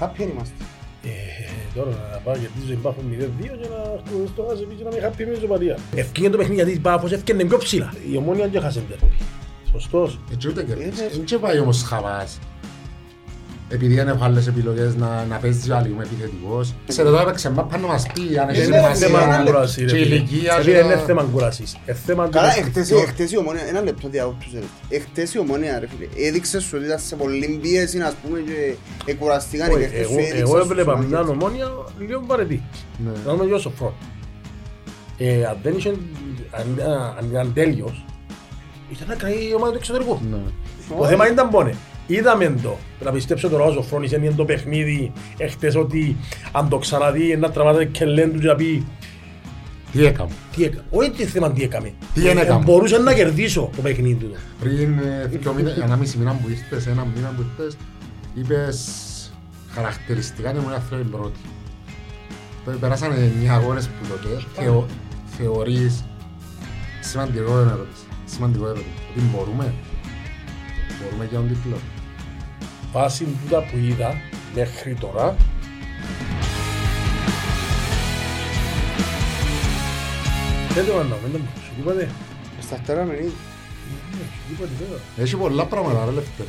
Κάποιοι είμαστε. Ε, τώρα να πάω γιατί ζωή Πάφο 0-2 και να στο χάσει επίσης να μην χαπεί με ισοπαλία. Ευκήγε το παιχνίδι γιατί η Πάφος ευκήγε πιο ψηλά. Η ομόνια και χάσε τερπή. Σωστός. Έτσι ούτε Ε, κερδίσεις. ναι. Δεν και πάει όμως χαβάς. Επειδή δεν έχω άλλες επιλογές να, να παίζεις άλλο είμαι επιθετικός. Σε ρωτώ έπαιξε μάπα να μας πει αν έχεις Δεν είναι σημασία θέμα κουράση ρε και φίλε. ηλικία. Φίλε, και Δεν είναι να- θέμα κουράσης. Είναι θέμα του Καλά, παιχτιού. εχθές, εχθές η ομόνια, ένα λεπτό διακόπτους ρε. Εχθές η ομόνια ρε φίλε, έδειξε σου ότι ήταν σε πολλή πίεση ας πούμε και εκουραστήκαν οι Όχι, παίχτες σου, εγώ- έδειξε Εγώ σου έβλεπα σημάδια. μια ομόνια λίγο βαρετή. Ναι. Να δούμε πιο σοφρό. Ε, Αν δεν είχε, αν- αν ήταν τέλειος, ήταν να καεί η ομάδα του εξωτερικού. Ναι. Το θέμα ήταν πόνε. Είδαμε το. Να πιστέψω τώρα όσο φρόνησε είναι το παιχνίδι εχθές ότι αν το ξαναδεί να τραβάτε και λένε του και να πει Τι έκαμε; τι έκαμε; Όχι τι θέμα τι έκαμε. Τι δεν Ε, έκαμε; Μπορούσα να κερδίσω το παιχνίδι του. Πριν ε, δύο μήνα, ένα μισή μήνα που ήρθες, ένα μήνα που ήρθες, είπες χαρακτηριστικά και μου έφερε την πρώτη. Τώρα περάσανε εννιά αγώνες που τότε, θεω, θεωρείς σημαντικό ερώτηση. Σημαντικό ερώτηση. Ότι μπορούμε. Μπορούμε για τον τίτλο. Βάσει τούτα που είδα μέχρι τώρα Δεν το ανώ, δεν το μπορούσα. Σου είπατε. Στα φτερά με είναι. Ναι, σου είπατε τώρα. Έχει πολλά πράγματα, ρε Λευτέρη.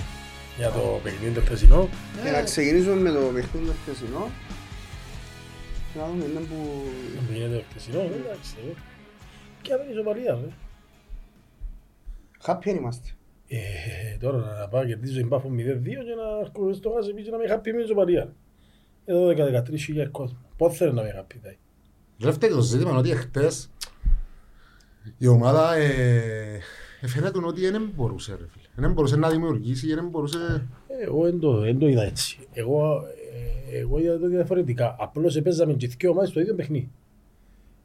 Για το παιχνίδι το χθεσινό. Και να ξεκινήσουμε με το παιχνίδι το χθεσινό. Να δούμε είναι που... Το γίνεται το χθεσινό, εντάξει. ε. Και αν είναι ισοπαλία, ρε. Κάποιοι είμαστε. Ε, τώρα να πάω και τη ζωή μπάφω 0-2 και να έρχομαι στο γάζι και να με είχα πει με ισοπαλία. Εδώ 13 χιλιάδες κόσμο. Πότε θέλει να με είχα πει. δηλαδή. Λευτέρη, το ζήτημα είναι ότι εχθές η ομάδα ε, ε, φαίνεται ότι δεν μπορούσε, ρε φίλε. Δεν μπορούσε να δημιουργήσει και δεν μπορούσε... Ε, Εγώ δεν το, δεν το είδα έτσι. Εγώ, ε, εγώ είδα το διαφορετικά. Απλώς παίζαμε και δύο ομάδες στο ίδιο παιχνίδι.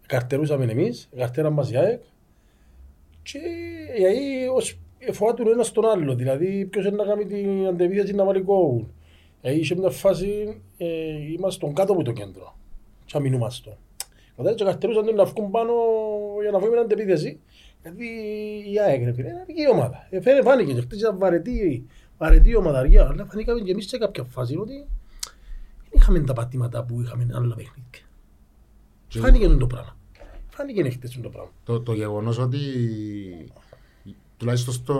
Καρτερούσαμε εμείς, καρτέραν μας η ΑΕΚ και γιατί ως φοβάτουν ο ένας τον άλλο. Δηλαδή ποιος είναι να κάνει την αντεπίθεση να βάλει γκολ. Δηλαδή είχε μια φάση, ε, είμαστε στον κάτω από το κέντρο. Και αμυνούμαστε. Μετά και καρτερούσαν τον να βγουν πάνω για να βγούμε αντεπίθεση. Γιατί η ΑΕΚ ρε φίλε, είναι η ομάδα. Ε, φαίνε, φάνηκε και χτες ήταν βαρετή, βαρετή ομαδαριά. Αλλά φανήκαμε και εμείς σε κάποια φάση ότι δεν είχαμε τα πατήματα που είχαμε άλλα παιχνίδια. Και Φάνηκε το πράγμα. Φάνηκε χτες το πράγμα. το, το γεγονός ότι τουλάχιστον στο,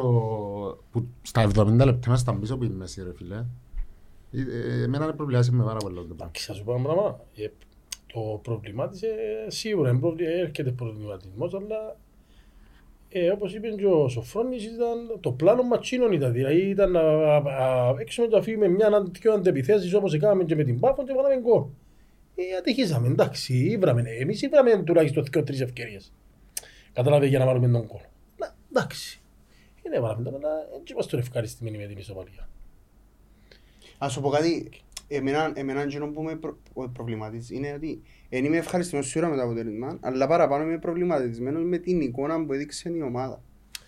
που στα 70 λεπτά ήμασταν πίσω από τη μέση ρε φίλε ε, ε, εμένα με προβλιάζει με πάρα πολύ το πράγμα. Εντάξει, θα σου πω ένα πράγμα. Ε, Το προβλημάτισε σίγουρα. είναι προβλη- Έρχεται προβληματισμός, αλλά ε, όπως είπε και ο Σοφρόνης, ήταν, το πλάνο ματσίνων ήταν. Δηλαδή ήταν να α, α, παίξουμε και αφήνουμε μια αναν- δυο αντεπιθέσεις όπως έκαναμε και με την Πάφο και βάλαμε γκολ. Ε, ατυχήσαμε, εντάξει, ήβραμε. Εμείς ήβραμε τουλάχιστον δύο-τρεις ευκαιρίες. Κατάλαβες για να βάλουμε τον γκολ. Να, εντάξει. Είναι βάλαμε τον, αλλά έτσι είμαστε ευχαριστημένοι με την ισοπαλία. Ας σου πω κάτι, εμένα, εμένα εκείνο που με προ, που με προβληματίζει είναι ότι δεν είμαι ευχαριστημένος σίγουρα με το αποτέλεσμα, αλλά παραπάνω είμαι προβληματισμένος με την εικόνα που έδειξε η ομάδα.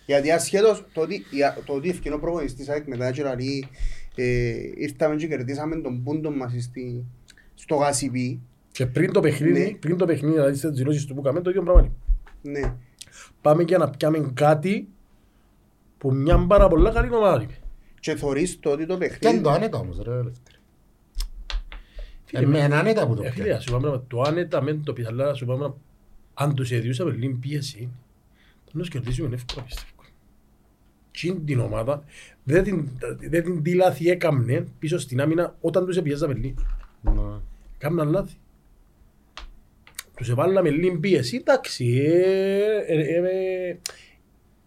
Γιατί ασχέτως το ότι, η- το ότι ευκαινό προπονητής της ΑΕΚ μετά και λέει ε, ήρθαμε και κερδίσαμε τον πούντο μας στη, στο Γασιπί, Και πριν το παιχνίδι, Ναι. πριν το παιχνίδι, δηλαδή στις δηλώσεις του που κάνουμε, το ίδιο πράγμα είναι. ναι. Πάμε για να πιάμε κάτι που μια πάρα πολλά καλή ομάδα είναι. Και θωρείς το ότι το Και είναι παιχνίδι, το άνετα όμως ρε Λευτέρη. Φίλε, Εμένα άνετα που το Ε, φίλε, πιάνει. ας σου πάμε, το άνετα μεν το πεις, αλλά ας σου πάμε, αν τους εδιούσαμε λίγη πίεση, θα nos κερδίσουμε εύκολα πιστεύω. Τι είναι την ομάδα, δεν την, δεν την τι λάθη έκαμνε πίσω στην άμυνα όταν τους επιέζαμε λίγο. Ναι. Κάμναν λάθη. Τους εβάλαμε λίγη πίεση, εντάξει, ε, ε, ε, ε,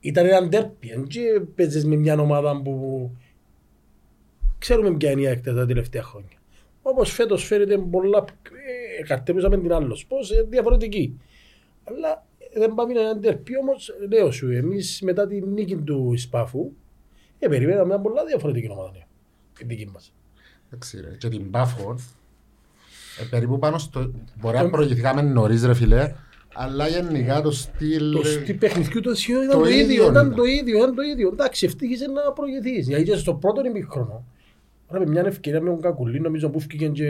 ήταν ένα ντέρπι, εν και παίζεις με μια ομάδα που ξέρουμε ποια είναι η έκτα τα τελευταία χρόνια. Όπως φέτος φέρεται πολλά, ε, καρτέψαμε την άλλος, πώς ε, διαφορετική. Αλλά ε, δεν πάμε να είναι ένα ντέρπι, όμως λέω σου, εμείς μετά την νίκη του Ισπάφου, ε, περιμέναμε μια πολλά διαφορετική ομάδα, ναι, η δική μας. Εντάξει ρε. Και την Πάφο ε, περίπου πάνω στο... Μπορεί να Το- προηγηθήκαμε νωρίς ρε φίλε αλλά γενικά το στυλ... Το ε, στη παιχνιδιού του Ασιού ήταν το το ίδιο, ίδιο ήταν ήταν. το ίδιο, ήταν το ίδιο. Εντάξει, ευτύχησε να προηγηθείς. Γιατί και στο πρώτο ημίχρονο, τώρα με μια ευκαιρία με τον Κακουλή, νομίζω που έφυγε και...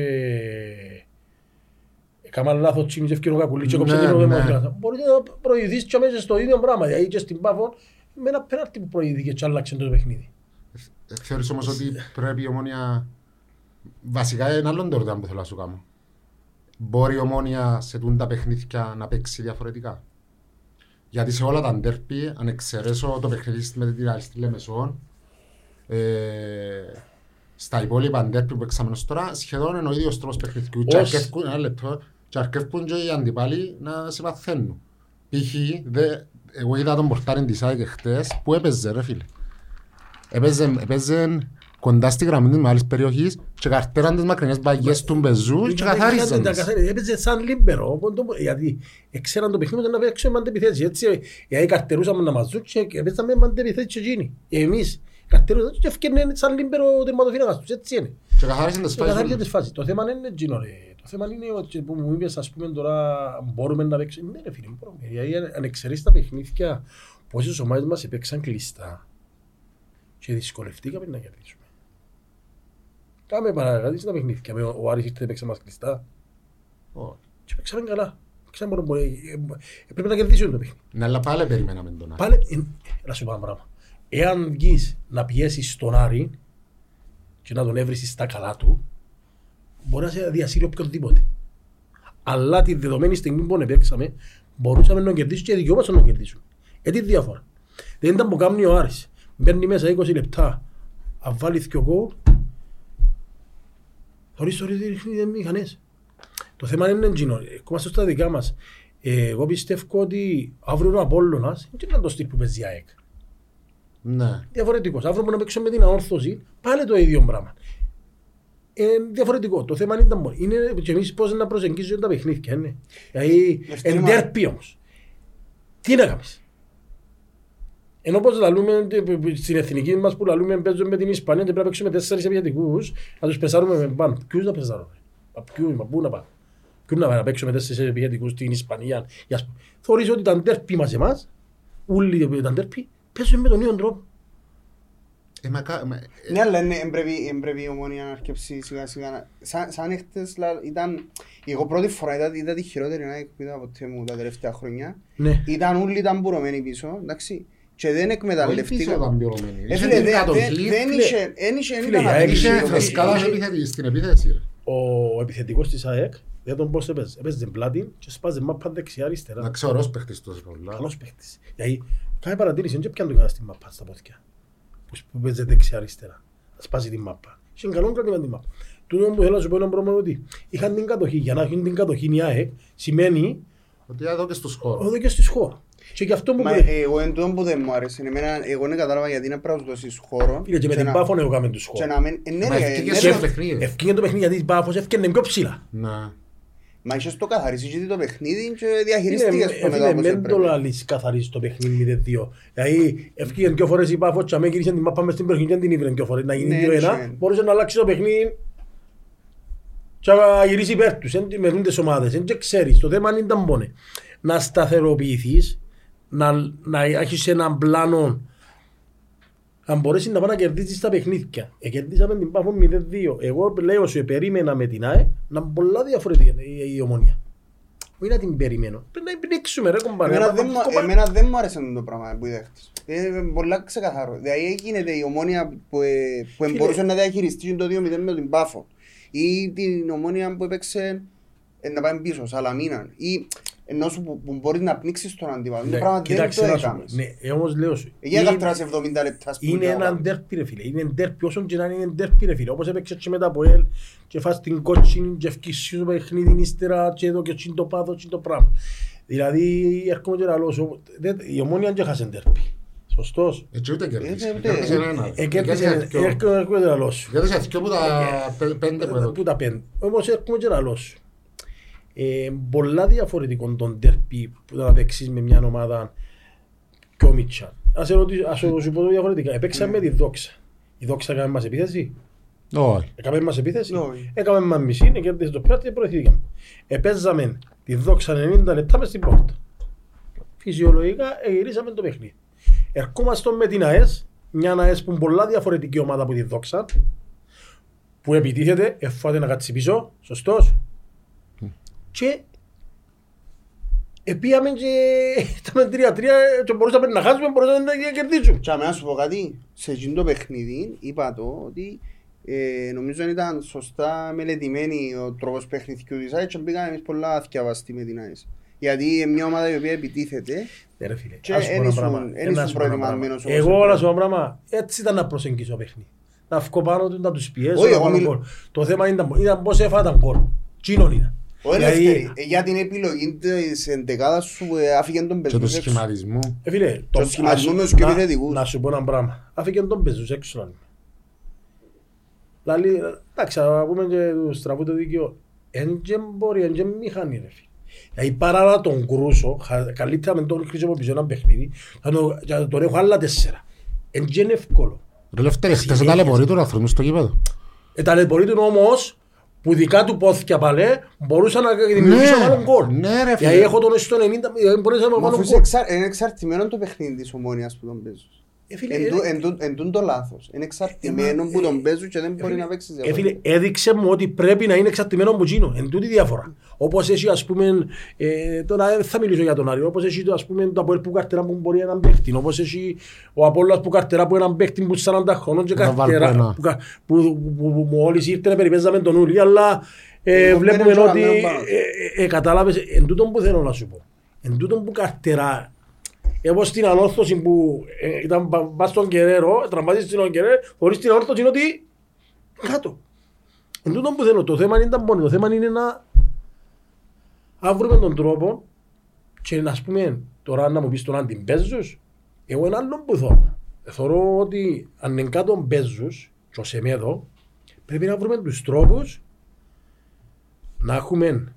Έκανα λάθος τσίνης ευκαιρία ο Κακουλή και κόψε Ναι, την ναι. οδηγία. Μπορείς να προηγηθείς και μέσα στο ίδιο πράγμα. Γιατί και στην Πάφο, με ένα πέναρτι που προηγήθηκε και άλλαξε το παιχνίδι. Ε, Θεωρείς όμως ότι πρέπει η ομόνια Βασικά ένα άλλο ερώτημα που θέλω να σου κάνω. Μπορεί η ομόνια σε τούν τα παιχνίδια να παίξει διαφορετικά; Γιατί σε όλα τα ντέρπι, αν εξαιρέσω το παιχνίδι με την Αριστή Λεμεσόν, ε, στα υπόλοιπα ντέρπι που παίξαμε ως τώρα, σχεδόν είναι ο ίδιος τρόπος παιχνιδιού. Και Ως- αρκεύκουν, ένα λεπτό, και αρκεύκουν και οι αντιπάλοι να σε μαθαίνουν. Π.χ. δε- εγώ είδα τον πορτάριν της ΑΕΚ χτες που έπαιζε ρε φίλε. Έπαιζε, έπαιζε κοντά στη γραμμή της μεγάλης περιοχής και καρτέραν τις μακρινές μπαγιές του μπεζού και καθάριζαν τις. Έπαιζε σαν λίμπερο, οπότε το- γιατί ξέραν το παιχνίδι να παίξουμε μαντεπιθέσεις. Έτσι, γιατί καρτερούσαμε να μας δουν και παίζαμε μαντεπιθέσεις και εκείνοι. Εμείς καρτερούσαμε και έφτιανε σαν λίμπερο ο τερματοφύλακας τους, έτσι είναι. Και καθάρισαν τις Και καθάριζε φάσεις. τις φάσεις. Το θέμα δεν είναι εκείνο ρε. Το θέμα είναι ότι που μου είπες ας πούμε τώρα μπορούμε να παίξουμε. Ναι ρε φίλε, μπορούμε. Γιατί αν εξαιρείς τα παιχνίδια πόσες ομάδες μας έπαιξαν κλειστά και δυσκολευτήκαμε να κερδίσουμε. Κάμε παρακαλείς τα παιχνίδια. Με ο ο Άρης ήρθε παίξαμε μας κλειστά Ω. και παίξαμε καλά. Παίξαμε μπορεί- μπορεί- ε, ε, Πρέπει να κερδίσουμε το παιχνίδι. Ναι, αλλά πάλι περιμέναμε τον Άρη. Πάλι, ε, να σου πω ένα πράγμα. Εάν βγεις να πιέσεις τον Άρη και να τον έβρισεις στα καλά του, μπορεί να σε διασύρει οποιοδήποτε. Αλλά τη δεδομένη στιγμή που παίξαμε, μπορούσαμε να τον κερδίσουμε και δικαιούμαστε να τον κερδίσουμε. Ε, τι διαφορά. Δεν ήταν που κάνει ο Άρης. Μπαίνει μέσα 20 λεπτά, αν βάλει δυο γκολ, χωρίς το ρίχνει μηχανές. Το θέμα είναι εκείνο. Ακόμα στα δικά μας. Ε, εγώ πιστεύω ότι αύριο ο Απόλλωνας δεν είναι το στυλ που παίζει η ΑΕΚ. Ναι. Διαφορετικός. Αύριο που να παίξουμε με την αόρθωση, πάλι το ίδιο πράγμα. Ε, διαφορετικό. Το θέμα είναι, τα- είναι και εμείς πώς να προσεγγίζουμε τα παιχνίδια. Είναι. Δηλαδή, Ευθύνη εν μα- τέρπι όμως. Τι να κάνεις; Ενώ πως λαλούμε ε, στην εθνική μας που λαλούμε παίζουμε με την Ισπανία και πρέπει να παίξουμε τέσσερις επιθετικούς, να τους πεσάρουμε με πάνω. Ποιους να πεσάρουμε; Μα ποιους, μα πού να πάμε. Ποιους να πάμε να παίξουμε τέσσερις επιθετικούς στην Ισπανία; Για ας πούμε. Θεωρείς ότι τα ντέρπι μας εμάς, όλοι τα ντέρπι, παίζουν με τον ίδιο τρόπο. Ε, μα κα- μα- ε, Ναι, αλλά είναι- εν πρέπει- εν πρέπει η ομόνια να αρκεψεί σιγά σιγά. να- Σαν σαν εχθές λα- ήταν... Εγώ πρώτη φορά είδα, είδα τη χειρότερη ΑΕΚ που είδα ποτέ μου τα τελευταία χρόνια. Ναι. Ήταν όλοι ήταν μπουρωμένοι πίσω, εντάξει. Και δεν όχι εκμεταλλευτήκα. πίσω ήταν πληρωμένοι. Ε, Είχε φίλε, την δεν- κατοχή, δεν- δεν φίλε. είχε- δεν είχε- δεν Φίλε, ήταν η ΑΕΚ απειλή. Είχε είχε- φρεσκάδα είχε- επιθέτη- στην επίθεση. ρε. Ο επιθετικός της ΑΕΚ, δεν τον πώς έπαιζε. Έπαιζε πλάτη και σπάζε μάπα δεξιά αριστερά. Να ξέρω ως παίχτης τόσος πολλά. Καλός παίχτης. Γιατί κάνει παρατήρηση, δεν πιάνει το κανένα στη μάπα στα πόδια. Που σ- Που παίζει δεξιά αριστερά. Να σπάζει την μάπα. Είχε καλό κρατήμα την μάπα. Τούτο που θέλω να σου πω είναι πράγμα ότι είχαν την κατοχή. Για να έχουν την κατοχή η ΑΕΚ σημαίνει Ότι εδώ και στους χώρους. όδο και στη χώρα. Και γι' αυτό που Μα λέει. εγώ εν τούτο που δεν μου άρεσε, εμένα, εγώ δεν κατάλαβα γιατί να πρέπει να του δώσεις χώρο Φίλε, και με την να- Πάφο εγώ κάμε τους και χώρους. να μην... ε, ναι, Μα ρε, ευκήγε ναι, σε ρε, παιχνίδι. Ευκήγε το παιχνίδι γιατί η Πάφος έφτιανε πιο ψηλά. Να. Μα είχες το καθαρίσει και το παιχνίδι και Είναι, διαχειριστήκες το ε, μετά φίλε, όπως μεν το έπρεπε. λαλείς καθαρίζει το παιχνίδι 0-2. Δηλαδή, ευκήγεν δυο φορές η Πάφος και αμέ γύρισε την μάπα μες στην περιοχή και την ήβρε δυο φορές. Να γίνει Ναι, 2-1, ναι. μπορούσε να αλλάξει το παιχνίδι και να γυρίσει υπέρ τους, εν- με τούντες ομάδες. Δεν ξέρεις, το θέμα είναι ήταν πόνε. Να σταθεροποιηθείς, να, να έχεις έναν πλάνο αν μπορέσεις να πάει να κερδίσεις τα παιχνίδια. Ε, κερδίσαμε την Πάφο 0-2. Εγώ λέω σου, περίμενα με την ΑΕ να είναι πολλά διαφορετική η, η ομονία. Όχι να την περιμένω. Πρέπει να πνίξουμε ρε κομπάρε. Εμένα Να- δεν να- μου- κομπάρε. Εμένα δεν μου άρεσε το πράγμα που είδα χτες. Είναι πολλά ξεκαθαρό. Δηλαδή γίνεται η ομόνια που, ε, που Φίλε. μπορούσε να διαχειριστεί το 2-0 με την Πάφο. Ή την ομόνια που έπαιξε ε, να πάει πίσω, Σαλαμίνα. Ή ενώ σου που, που μπορείς να πνίξεις τον αντίπαλο. Ναι, Το πράγμα δεν κοίταξε το να σου πω. έκαμες. Ναι, ε, όμως λέω σου. Για είναι- καρτράς 70 λεπτά σπουδιά. Είναι ένα ντέρπι ρε φίλε. Είναι ντέρπι όσον και να είναι ντέρπι ρε φίλε. Όπως έπαιξε και μετά από ελ και φας την κότσινη και ευκείς το παιχνίδι ύστερα και εδώ και τσιν το πάθος τσιν το πράγμα. Δηλαδή έρχομαι και λαλώ σου. δεν- Η ομόνια δεν έχασε ντέρπι. Σωστός. Έτσι ούτε κερδίσει. Ε, ούτε. Κέρδισε ένα. Ε, Κέρδισε κέρδισε- δυο. Έρχομαι έρχομαι και λαλώ σου. Κέρδισε δυο από τα πε- πέντε που εδώ. Πού τα πέντε. Όμως έρχομαι και λαλώ σου. Ε, πολλά διαφορετικό τον ντέρπι που θα παίξεις με μια ομάδα πιο μίτσα. Ας σε ρωτήσω, ας σου πω το διαφορετικά. Επέξαμε με τη δόξα. Η δόξα έκανε μας επίθεση; Όχι. Έκαμε μας επίθεση; Όχι. Έκαμε μας μισή, κέρδισε το πιάτι και προεθήκαμε. Επέζαμε τη δόξα 90 λεπτά μες στην πόρτα. Φυσιολογικά γυρίσαμε το παιχνίδι. Ερχόμαστε με την ΑΕΣ, μια ΑΕΣ που είναι πολλά διαφορετική ομάδα από τη δόξα, που επιτίθεται, εφάτε να κάτσει πίσω, σωστός. Και επίαμε και ήταν 3-3 και μπορούσαμε να χάσουμε, μπορούσαμε να κερδίσουμε. Και αμένα σου πω κάτι, σε εκείνο το παιχνίδι είπα το ότι Ε, νομίζω ήταν σωστά μελετημένη ο τρόπος παιχνιδιού της ΑΕΚ και πήγαμε εμείς πολλά αθιαβαστοί με την ΑΕΚ. Γιατί είναι μια ομάδα η οποία επιτίθεται Ε, ρε φίλε, Και ας σου πω εν ένα ήσουν- πράγμα. εν Ε, να ήσουν σου πω ένα προετοιμασμένος πράγμα. όπως Εγώ έπρεπε. να σου πω ένα πράγμα, έτσι ήταν να προσεγγίσω το παιχνίδι. Να βγω πάνω του, να τους πιέσω, Όχι, να εγώ κάνω μιλ- γκολ. Το θέμα ήταν, ήταν πώς έφαταν γκολ. Τσίνον ήταν. Ο Δηλαδή, Ελεύθερη, ε, για την επιλογή της εντεκάδας σου που ε, άφηγε τον Και του Πεζούς έξω. σχηματισμού. Ε, φίλε, Το το- σχηματισμό ας- με τους πιο να- επιθετικούς. Να σου πω ένα πράγμα. Άφηκε τον Πεζούς έξω να λέμε. Δηλαδή, εντάξει, να πούμε και τους στραβούς το δίκαιο. Εν και μπορεί, εν και μηχανή ρε φίλε. Δηλαδή παρά να τον κρούσω, χα- καλύτερα με τον χρησιμοποιήσω ένα παιχνίδι, θα τον- θα τον έχω άλλα τέσσερα. Εν και είναι εύκολο. Ρε Λευτέρη, χτες Συνέχεια. ταλαιπωρεί του άνθρωπο στο γήπεδο. Ε, ταλαιπωρεί του όμως, που δικά του πόθηκια παλέ, μπορούσα να δημιουργήσω Ναι, να βάλω γκολ. ναι, ρε φίλε. Δηλαδή έχω τον στο 90, δηλαδή μπορούσα να Μα βάλω αφού γκολ. είσαι εξα- είναι εξαρτημένο το παιχνίδι της ομόνιας που τον παίζουν. Ε, φίλε, Εν ε, τού- εν τού- Εν τούν το λάθος. Είναι εξαρτημένο που τον παίζουν και δεν μπορεί να παίξει Ε, φίλε, έδειξε μου ότι πρέπει να είναι εξαρτημένο από εκείνο. Εν τούτη διαφορά. Όπως έχει ας πούμε, ε, τώρα δεν θα μιλήσω για τον Άριο, όπως έχει το, ας πούμε, το Αποέλ που καρτερά που μπορεί έναν παίχτη, όπως έχει ο Απόλλωνας που καρτερά που έναν παίχτη που 40 χρόνων και Να βάλω καρτερά ένα. που, κα- που, που, που, που μόλις ήρθε να περιπέζαμε τον Ούλη, αλλά ε, Εγώ βλέπουμε μπαίνω ότι και ε, ανάμπα. ε, ε, κατάλαβες, εν τούτον που θέλω να σου πω, εν τούτον που καρτερά, εγώ στην ανόρθωση που ε, ήταν πα- πας στον Κεραίρο, τραμπάζεις στον Κεραίρο, χωρίς την ανόρθωση είναι ότι κάτω. Εν τούτον που θέλω, το θέμα είναι τα μόνοι, το θέμα είναι να αν βρούμε τον τρόπο και να πούμε τώρα να μου πεις τον αν την παίζεις, εγώ ένα άλλο που θέλω. Θεωρώ ότι αν είναι κάτω παίζεις και ο Σεμέδο, πρέπει να βρούμε τους τρόπους να έχουμε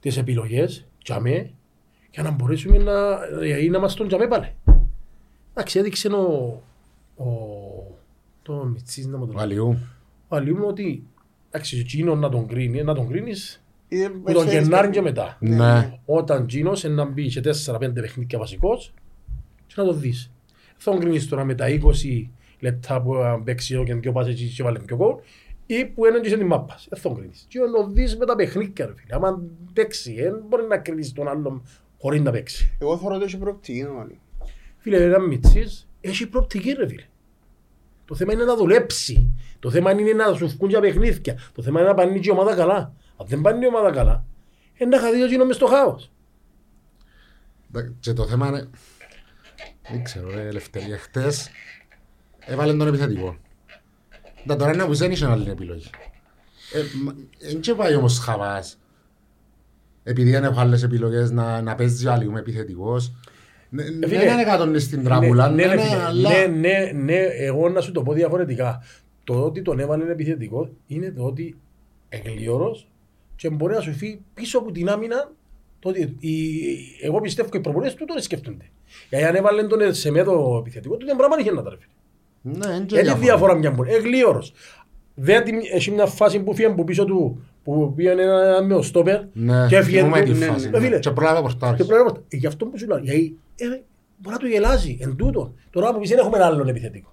τις επιλογές τζαμέ για να μπορέσουμε να, ή να μας τον τζαμέ πάλι. Εντάξει, έδειξε ο, ο, το Μιτσής να μου το Ο Αλιού. ο Αλλιού μου ότι εντάξει, εκείνο να τον κρίνει, να τον κρίνεις που τον Γενάρη και μετά. Ναι. Όταν Τζίνος είναι να μπει σε 4-5 παιχνίδια βασικός και να το δεις. Θα τον κρίνεις τώρα με τα 20 λεπτά που αν παίξει εδώ και δυο πάσες και βάλει δυο γκολ ή που είναι και σε την μάπα. Δεν θα τον κρίνεις. Και να το δεις με τα παιχνίδια ρε φίλε. Άμα παίξει, δεν μπορεί να κρίνεις τον άλλον χωρίς να παίξει. Εγώ θεωρώ ότι έχει προοπτική ο Μάλι. Φίλε, ένα μητσής έχει προοπτική ρε φίλε. Το θέμα είναι να δουλέψει. Το θέμα είναι να σου βγουν για παιχνίδια. Το θέμα είναι να πάνε και η ομάδα καλά. Αν δεν πάνε η ομάδα καλά, είναι να χαθεί ο Τζίνος μες στο χάος. Εντάξει, Και το θέμα είναι... Δεν ξέρω, ρε Ελευθερία. Χτες έβαλε τον επιθετικό. Τα τώρα είναι που δεν είχε άλλη επιλογή. Δεν και πάει όμως χαβάς. Επειδή δεν έχω άλλες επιλογές να, να παίζει ο Αλιού με επιθετικός. Ναι, Ε, Δεν φίλε, είναι εκατόν στην τραγουλά, ναι, ναι, ναι, φίλε, αλλά... ναι, ναι, ναι, εγώ να σου το πω διαφορετικά. Το ότι τον έβαλε επιθετικό είναι το ότι εγκλιόρος και μπορεί να σου φύγει πίσω από την άμυνα το ότι η- εγώ πιστεύω και οι προπονητές του τώρα σκέφτονται. Γιατί αν έβαλε τον σε μέτω επιθετικό, τότε πράγμα είχε να τα ρεφεί. Ναι, είναι και Έτσι διαφορά. διαφορά μια μπορεί. Εγλίωρος. Δεν την- έχει μια φάση που φύγει από πίσω του που πήγαινε ένα με ο στόπερ Ναι, και έφυγε θυμούμαι του- τη ναι, φάση. ναι. Ε, φίλε, Και πρόλαβε πορτάρις. και πρέπει να- ε, Γι' αυτό που σου λέω. Γιατί ε, μπορεί να του γελάζει εν τούτο. Τώρα που πεις δεν έχουμε άλλον επιθετικό.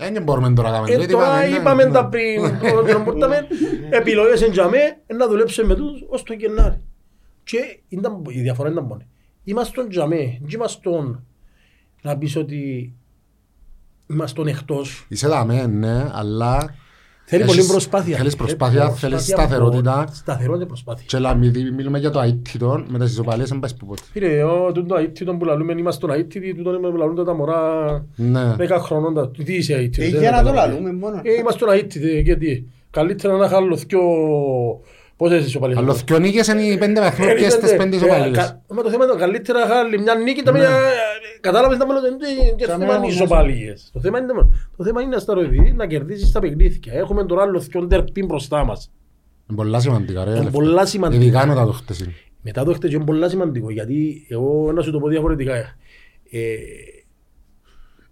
Ε, Δεν μπορούμε τώρα να κάνουμε. Ε, διότι τώρα είπαμε, ναι, είπαμε ναι. τα πριν, το τρομπορτάμε, επιλογές εν τζαμέ, ε, να δουλέψουμε με τους ως το Γενάρη. Και ήταν- η διαφορά ήταν μόνη. Είμαστε στον τζαμέ, δεν είμαστε να πεις ότι είμαστε εκτός. Είσαι δαμέ, ναι, αλλά Θέλει Έχεις- πολύ προσπάθεια. θέλεις προσπάθεια, Ε, θέλεις προσπάθεια σταθερότητα. μόνο. Σταθερότητα και προσπάθεια. και λα- επειδή μιλούμε για το αίτητο, με τις ισοπαλίες δεν πάει που πότε. Φίλε, εγώ τούτο αίτητο που λαλούμε, είμαστε στον αίτητη, τούτο που λαλούν τα μωρά Ναι. 10 χρονών. τα- Τι είσαι αίτητος, Ε, δεν για να το καταλαβαίνω. λαλούμε μόνο. Ε, είμαστε στον αίτητη, γιατί καλύτερα να είχα άλλο δυο... Πόσες ισοπαλίες; Αλλά δυο νίκες είναι οι πέντε βαθμοί Ε, και στις ε, πέντε ε, ισοπαλίες. κα- Μα το θέμα είναι καλύτερα να είχα άλλη μια νίκη, τα μία... Κατάλαβες τα μέλλον, δεν είναι Τα θέμα μία είναι όμως. ισοπαλίες. Το θέμα είναι μόνο- Το θέμα είναι στα ροηδί να κερδίσεις τα παιχνίδια. Έχουμε τώρα άλλο δυο ντερπίν μπροστά μας. Είναι πολλά σημαντικά ρε. Είναι Λευτέ. πολλά σημαντικά. Ειδικά μετά το χτεσί. Μετά το χτες είναι πολύ σημαντικό γιατί εγώ να σου το πω διαφορετικά. Ε,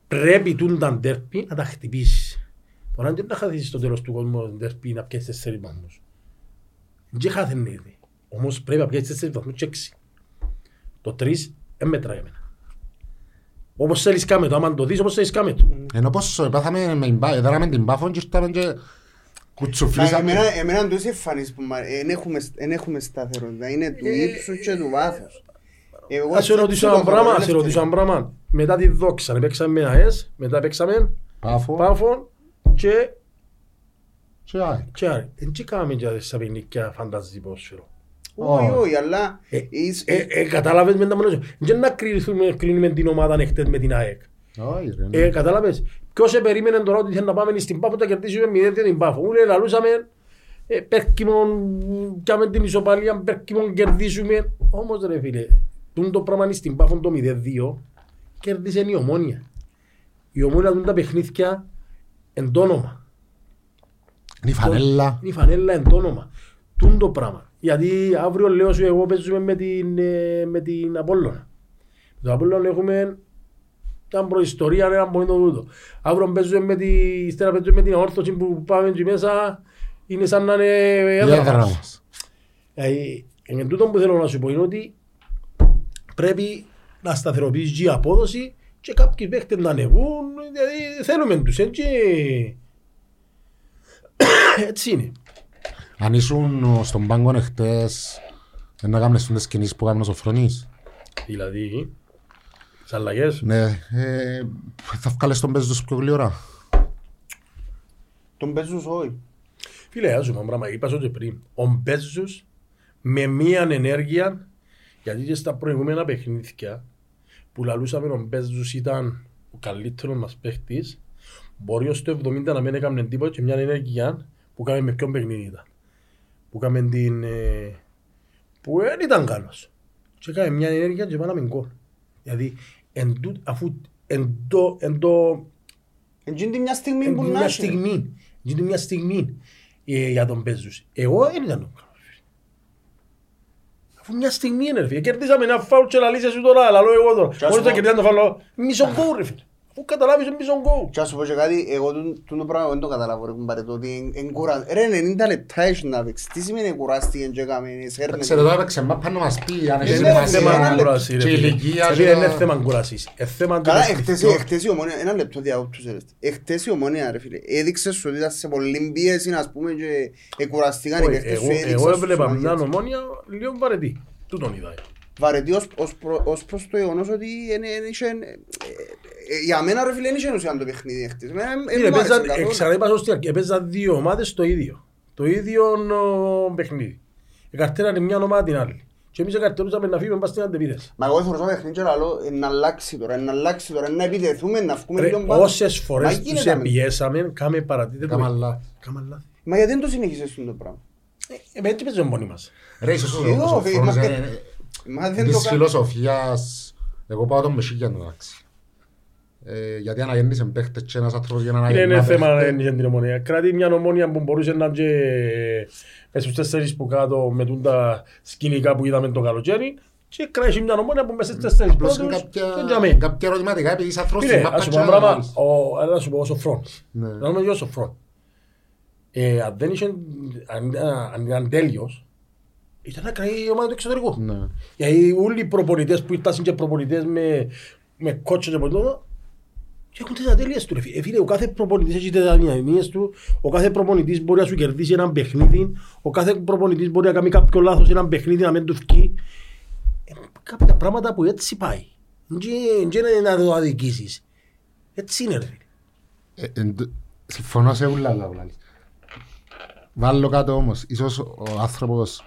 πρέπει τούν τα ντέρπι να τα χτυπήσεις. Τώρα δεν να χαθήσεις στο τέλος του κόσμου ντέρπι να πιέσεις τέσσερις βαθμούς. Δεν χάθαινε ήδη. Όμως πρέπει να πιέσεις τέσσερις βαθμούς και έξι. Το τρεις δεν μετράει για μένα. Όπως θέλεις κάμε το, άμα το δεις όπως θέλεις κάμε το. Ενώ πως πάθαμε με την Πα- έδραμε την Πάφον και ήρθαμε και κουτσουφλήσαμε. Εμένα, εμένα τους εμφανίσεις που μα- εν έχουμε, εν έχουμε σταθερότητα. Είναι του ύψους και του βάθους. Εγώ Θα σε έτσι ρωτήσω το ένα θεωρώ, πράγμα, θα σε ελεύθερη. ρωτήσω ένα πράγμα. Μετά τη δόξα, παίξαμε με ΑΕΣ, μετά παίξαμε Πάφο. Πάφο και Και ΑΕΚ. Και άρα, δεν και κάναμε και στα παιχνίδια φανταζή ποδόσφαιρο; Όχι, Όχι. όχι, αλλά... Ε, εις- Ε, ε, κατάλαβες με τα μόνο. Δεν να κρίνουμε, κρίνουμε την ομάδα εχθές με την ΑΕΚ. Όχι ρε. ναι. Ε, κατάλαβες. Ποιος επερίμενε τώρα ότι θέλει να πάμε στην Πάφο να κερδίσουμε μηδέν την Πάφο. Ούλε λαλούσαμε ε, Πέρκιμον, πιάμε την ισοπαλία, Πέρκιμον κερδίσουμε. Όμως ρε φίλε, τούν το πράγμα είναι στην Πάφο το 0-2, κέρδισε η Ομόνια. Η Ομόνια τούν τα παιχνίδια εν το όνομα. Είναι η φανέλα. Είναι η φανέλα εν το όνομα. Τούν το πράγμα. Γιατί αύριο λέω σου εγώ παίζουμε με την, ε, με την Απόλλωνα. Με τον Απόλλωνα έχουμε μια προϊστορία, ένα πολύ το τούτο. Αύριο παίζουμε με, τη, ύστερα παίζουμε με την όρθωση που πάμε εκεί μέσα. Είναι σαν να είναι Η έδρα έδρα μας. μας. Ε, εν τούτο που θέλω να σου πω είναι ότι πρέπει να σταθεροποιήσει η απόδοση και κάποιοι παίχτες να ανεβούν, δηλαδή θέλουμε τους, έτσι. έτσι είναι. Αν ήσουν στον πάγκο εχθές, δεν να κάνεις τις κινήσεις που κάνουν ο Σοφρονής. Δηλαδή, τις αλλαγές. Ναι, ε, θα βγάλεις τον παίζο σου πιο γλυόρα. Τον παίζουν όχι. Φίλε, ας σου πω ένα πράγμα, είπα σου και πριν. Ο Μπέζος με μία ενέργεια, γιατί και στα προηγούμενα παιχνίδια που λαλούσαμε ο Μπέζος ήταν ο καλύτερος μας παίχτης, μπορεί ως το 70 να μην έκαμε τίποτα και μια ενέργεια που κάμε με ποιον παιχνίδι ήταν. Που κάμε την... Ε, που δεν ήταν καλός. Και κάμε μια ενέργεια και πάναμε γκολ. Δηλαδή, εν τούτ- αφού εν το, εν το Εντζήντη μια στιγμή που είναι να μια έχει. στιγμή. Είναι μια στιγμή ε, για τον Πέζους. Εγώ δεν ήταν τον καλός. φίλε. Αφού μια στιγμή είναι ρε φίλε. Κερδίσαμε ένα φάουλ και λαλίσαι σου τώρα. Λαλώ εγώ τώρα. Κι ας Μόλις το πω- κερδίσαμε το φάουλ. Μισό γκολ ρε φίλε. Αφού καταλάβεις είναι μισό γκολ. Και ας σου πω και κάτι, εγώ τούν- τούν το πράγμα δεν το καταλάβω ρε κουμπάρε, το ότι εν- εν κουρα- Ρε 90 λεπτά έχεις να παίξει. Τι σημαίνει κουράστηκε και έκαμες, σέρνε. Ξέρω τώρα έπαιξε μάπα να μας πει αν έχεις Είναι Είναι σημασία. θέμα ένα κουράση ρε και η φίλε. ηλικία Φίλε, και Είναι το- θέμα κουράσης. Ε, θέμα του Καλά, παιχνιδιού. εχθές, εχθές η ομόνια, ένα λεπτό διακόπτους ρε. Εχθές η ομόνια ρε φίλε, έδειξες σου ότι ήταν σε πολλή πίεση ας πούμε και εκουραστήκαν οι Όχι, παίχτες σου, εγώ- έδειξες Εγώ σου έβλεπα σημασία. μια ομόνια λίγο βαρετή. Τού τον είδα. Ε. Βαρετή ως, ως, προ, ως προς το γεγονός ότι εν- εν είχε- ε, ε, για μένα ρε φίλε δεν είχε ουσία το παιχνίδι εχθές. Εμένα, ε, Φίλε, μ' άρεσε παίζαν- καθόλου. ε, ξαναείπα στο στην αρχή, παίζαν δύο ομάδες το ίδιο. Το ίδιο ο, παιχνίδι. Εκαρτέρανε μια ομάδα την άλλη. Και εμείς εκαρτερούσαμε να φύγουμε πας στην αντεπίθεση. Μα εγώ θεωρούσα το παιχνίδι και λαλώ, ε, να αλλάξει τώρα, ε, να αλλάξει τώρα, ε, να επιτεθούμε, να βγούμε Ρε, λίγο πάνω. Όσες Μα φορές τους γίνεται, αμέ. πιέσαμε, κάμε παρατήτε Κάμα λάθη. Κάμα λάθη. Μα γιατί δεν το συνεχίσεις αυτό το πράγμα; Ε, με έτσι παίζουμε μόνοι μας. Ρε, ίσως ο- Εγώ, ο Σοφρόνης είμαστε- είναι- Μα δεν της το κάνω. φιλοσοφίας, εγώ πάω τον Μεσίγια να εντάξει. Ε, γιατί αναγέννησε παίχτες και ένας άνθρωπος για να Είναι αναγεννά ένα θέμα παίχτες. δεν είχε την ομονία. Κράτη μια ομονία που μπορούσε να είναι και μες στους τέσσερις που κάτω με τούν τα σκηνικά που είδαμε το καλοκαίρι και κράτησε μια ομονία που μέσα στους τέσσερις Απλώς πρώτους είναι κάποια- δεν τζαμί. κάποια ερωτηματικά επειδή είσαι άνθρωπος Φίλε, στην ας σου πω μάπα ένα και πράγμα, να ο- έλα να σου πω ο Σοφρόνης. Ναι. Να δούμε και ο Σοφρόν. Ε, Αν δεν είχε, αν- αν ήταν τέλειος, ήταν να κρατήσει η ομάδα του εξωτερικού. Ναι. Γιατί όλοι οι προπονητές που ήταν και προπονητές με, με κότσο και ποτέ, και έχουν τις ατέλειες του ρε φίλε. Ε, φίλε, ο κάθε προπονητής έχει τις αδυναμίες του, ο κάθε προπονητής μπορεί να σου κερδίσει έναν παιχνίδι, ο κάθε προπονητής μπορεί να κάνει κάποιο λάθος έναν παιχνίδι να μην του βγει. Ε, κάποια πράγματα που έτσι πάει. Δεν είναι να το αδικήσεις. Έτσι είναι ρε φίλε. Ε, εν τ- Συμφωνώ σε ούλα όλα που λαλείς. Βάλω κάτω όμως, ίσως ο άνθρωπος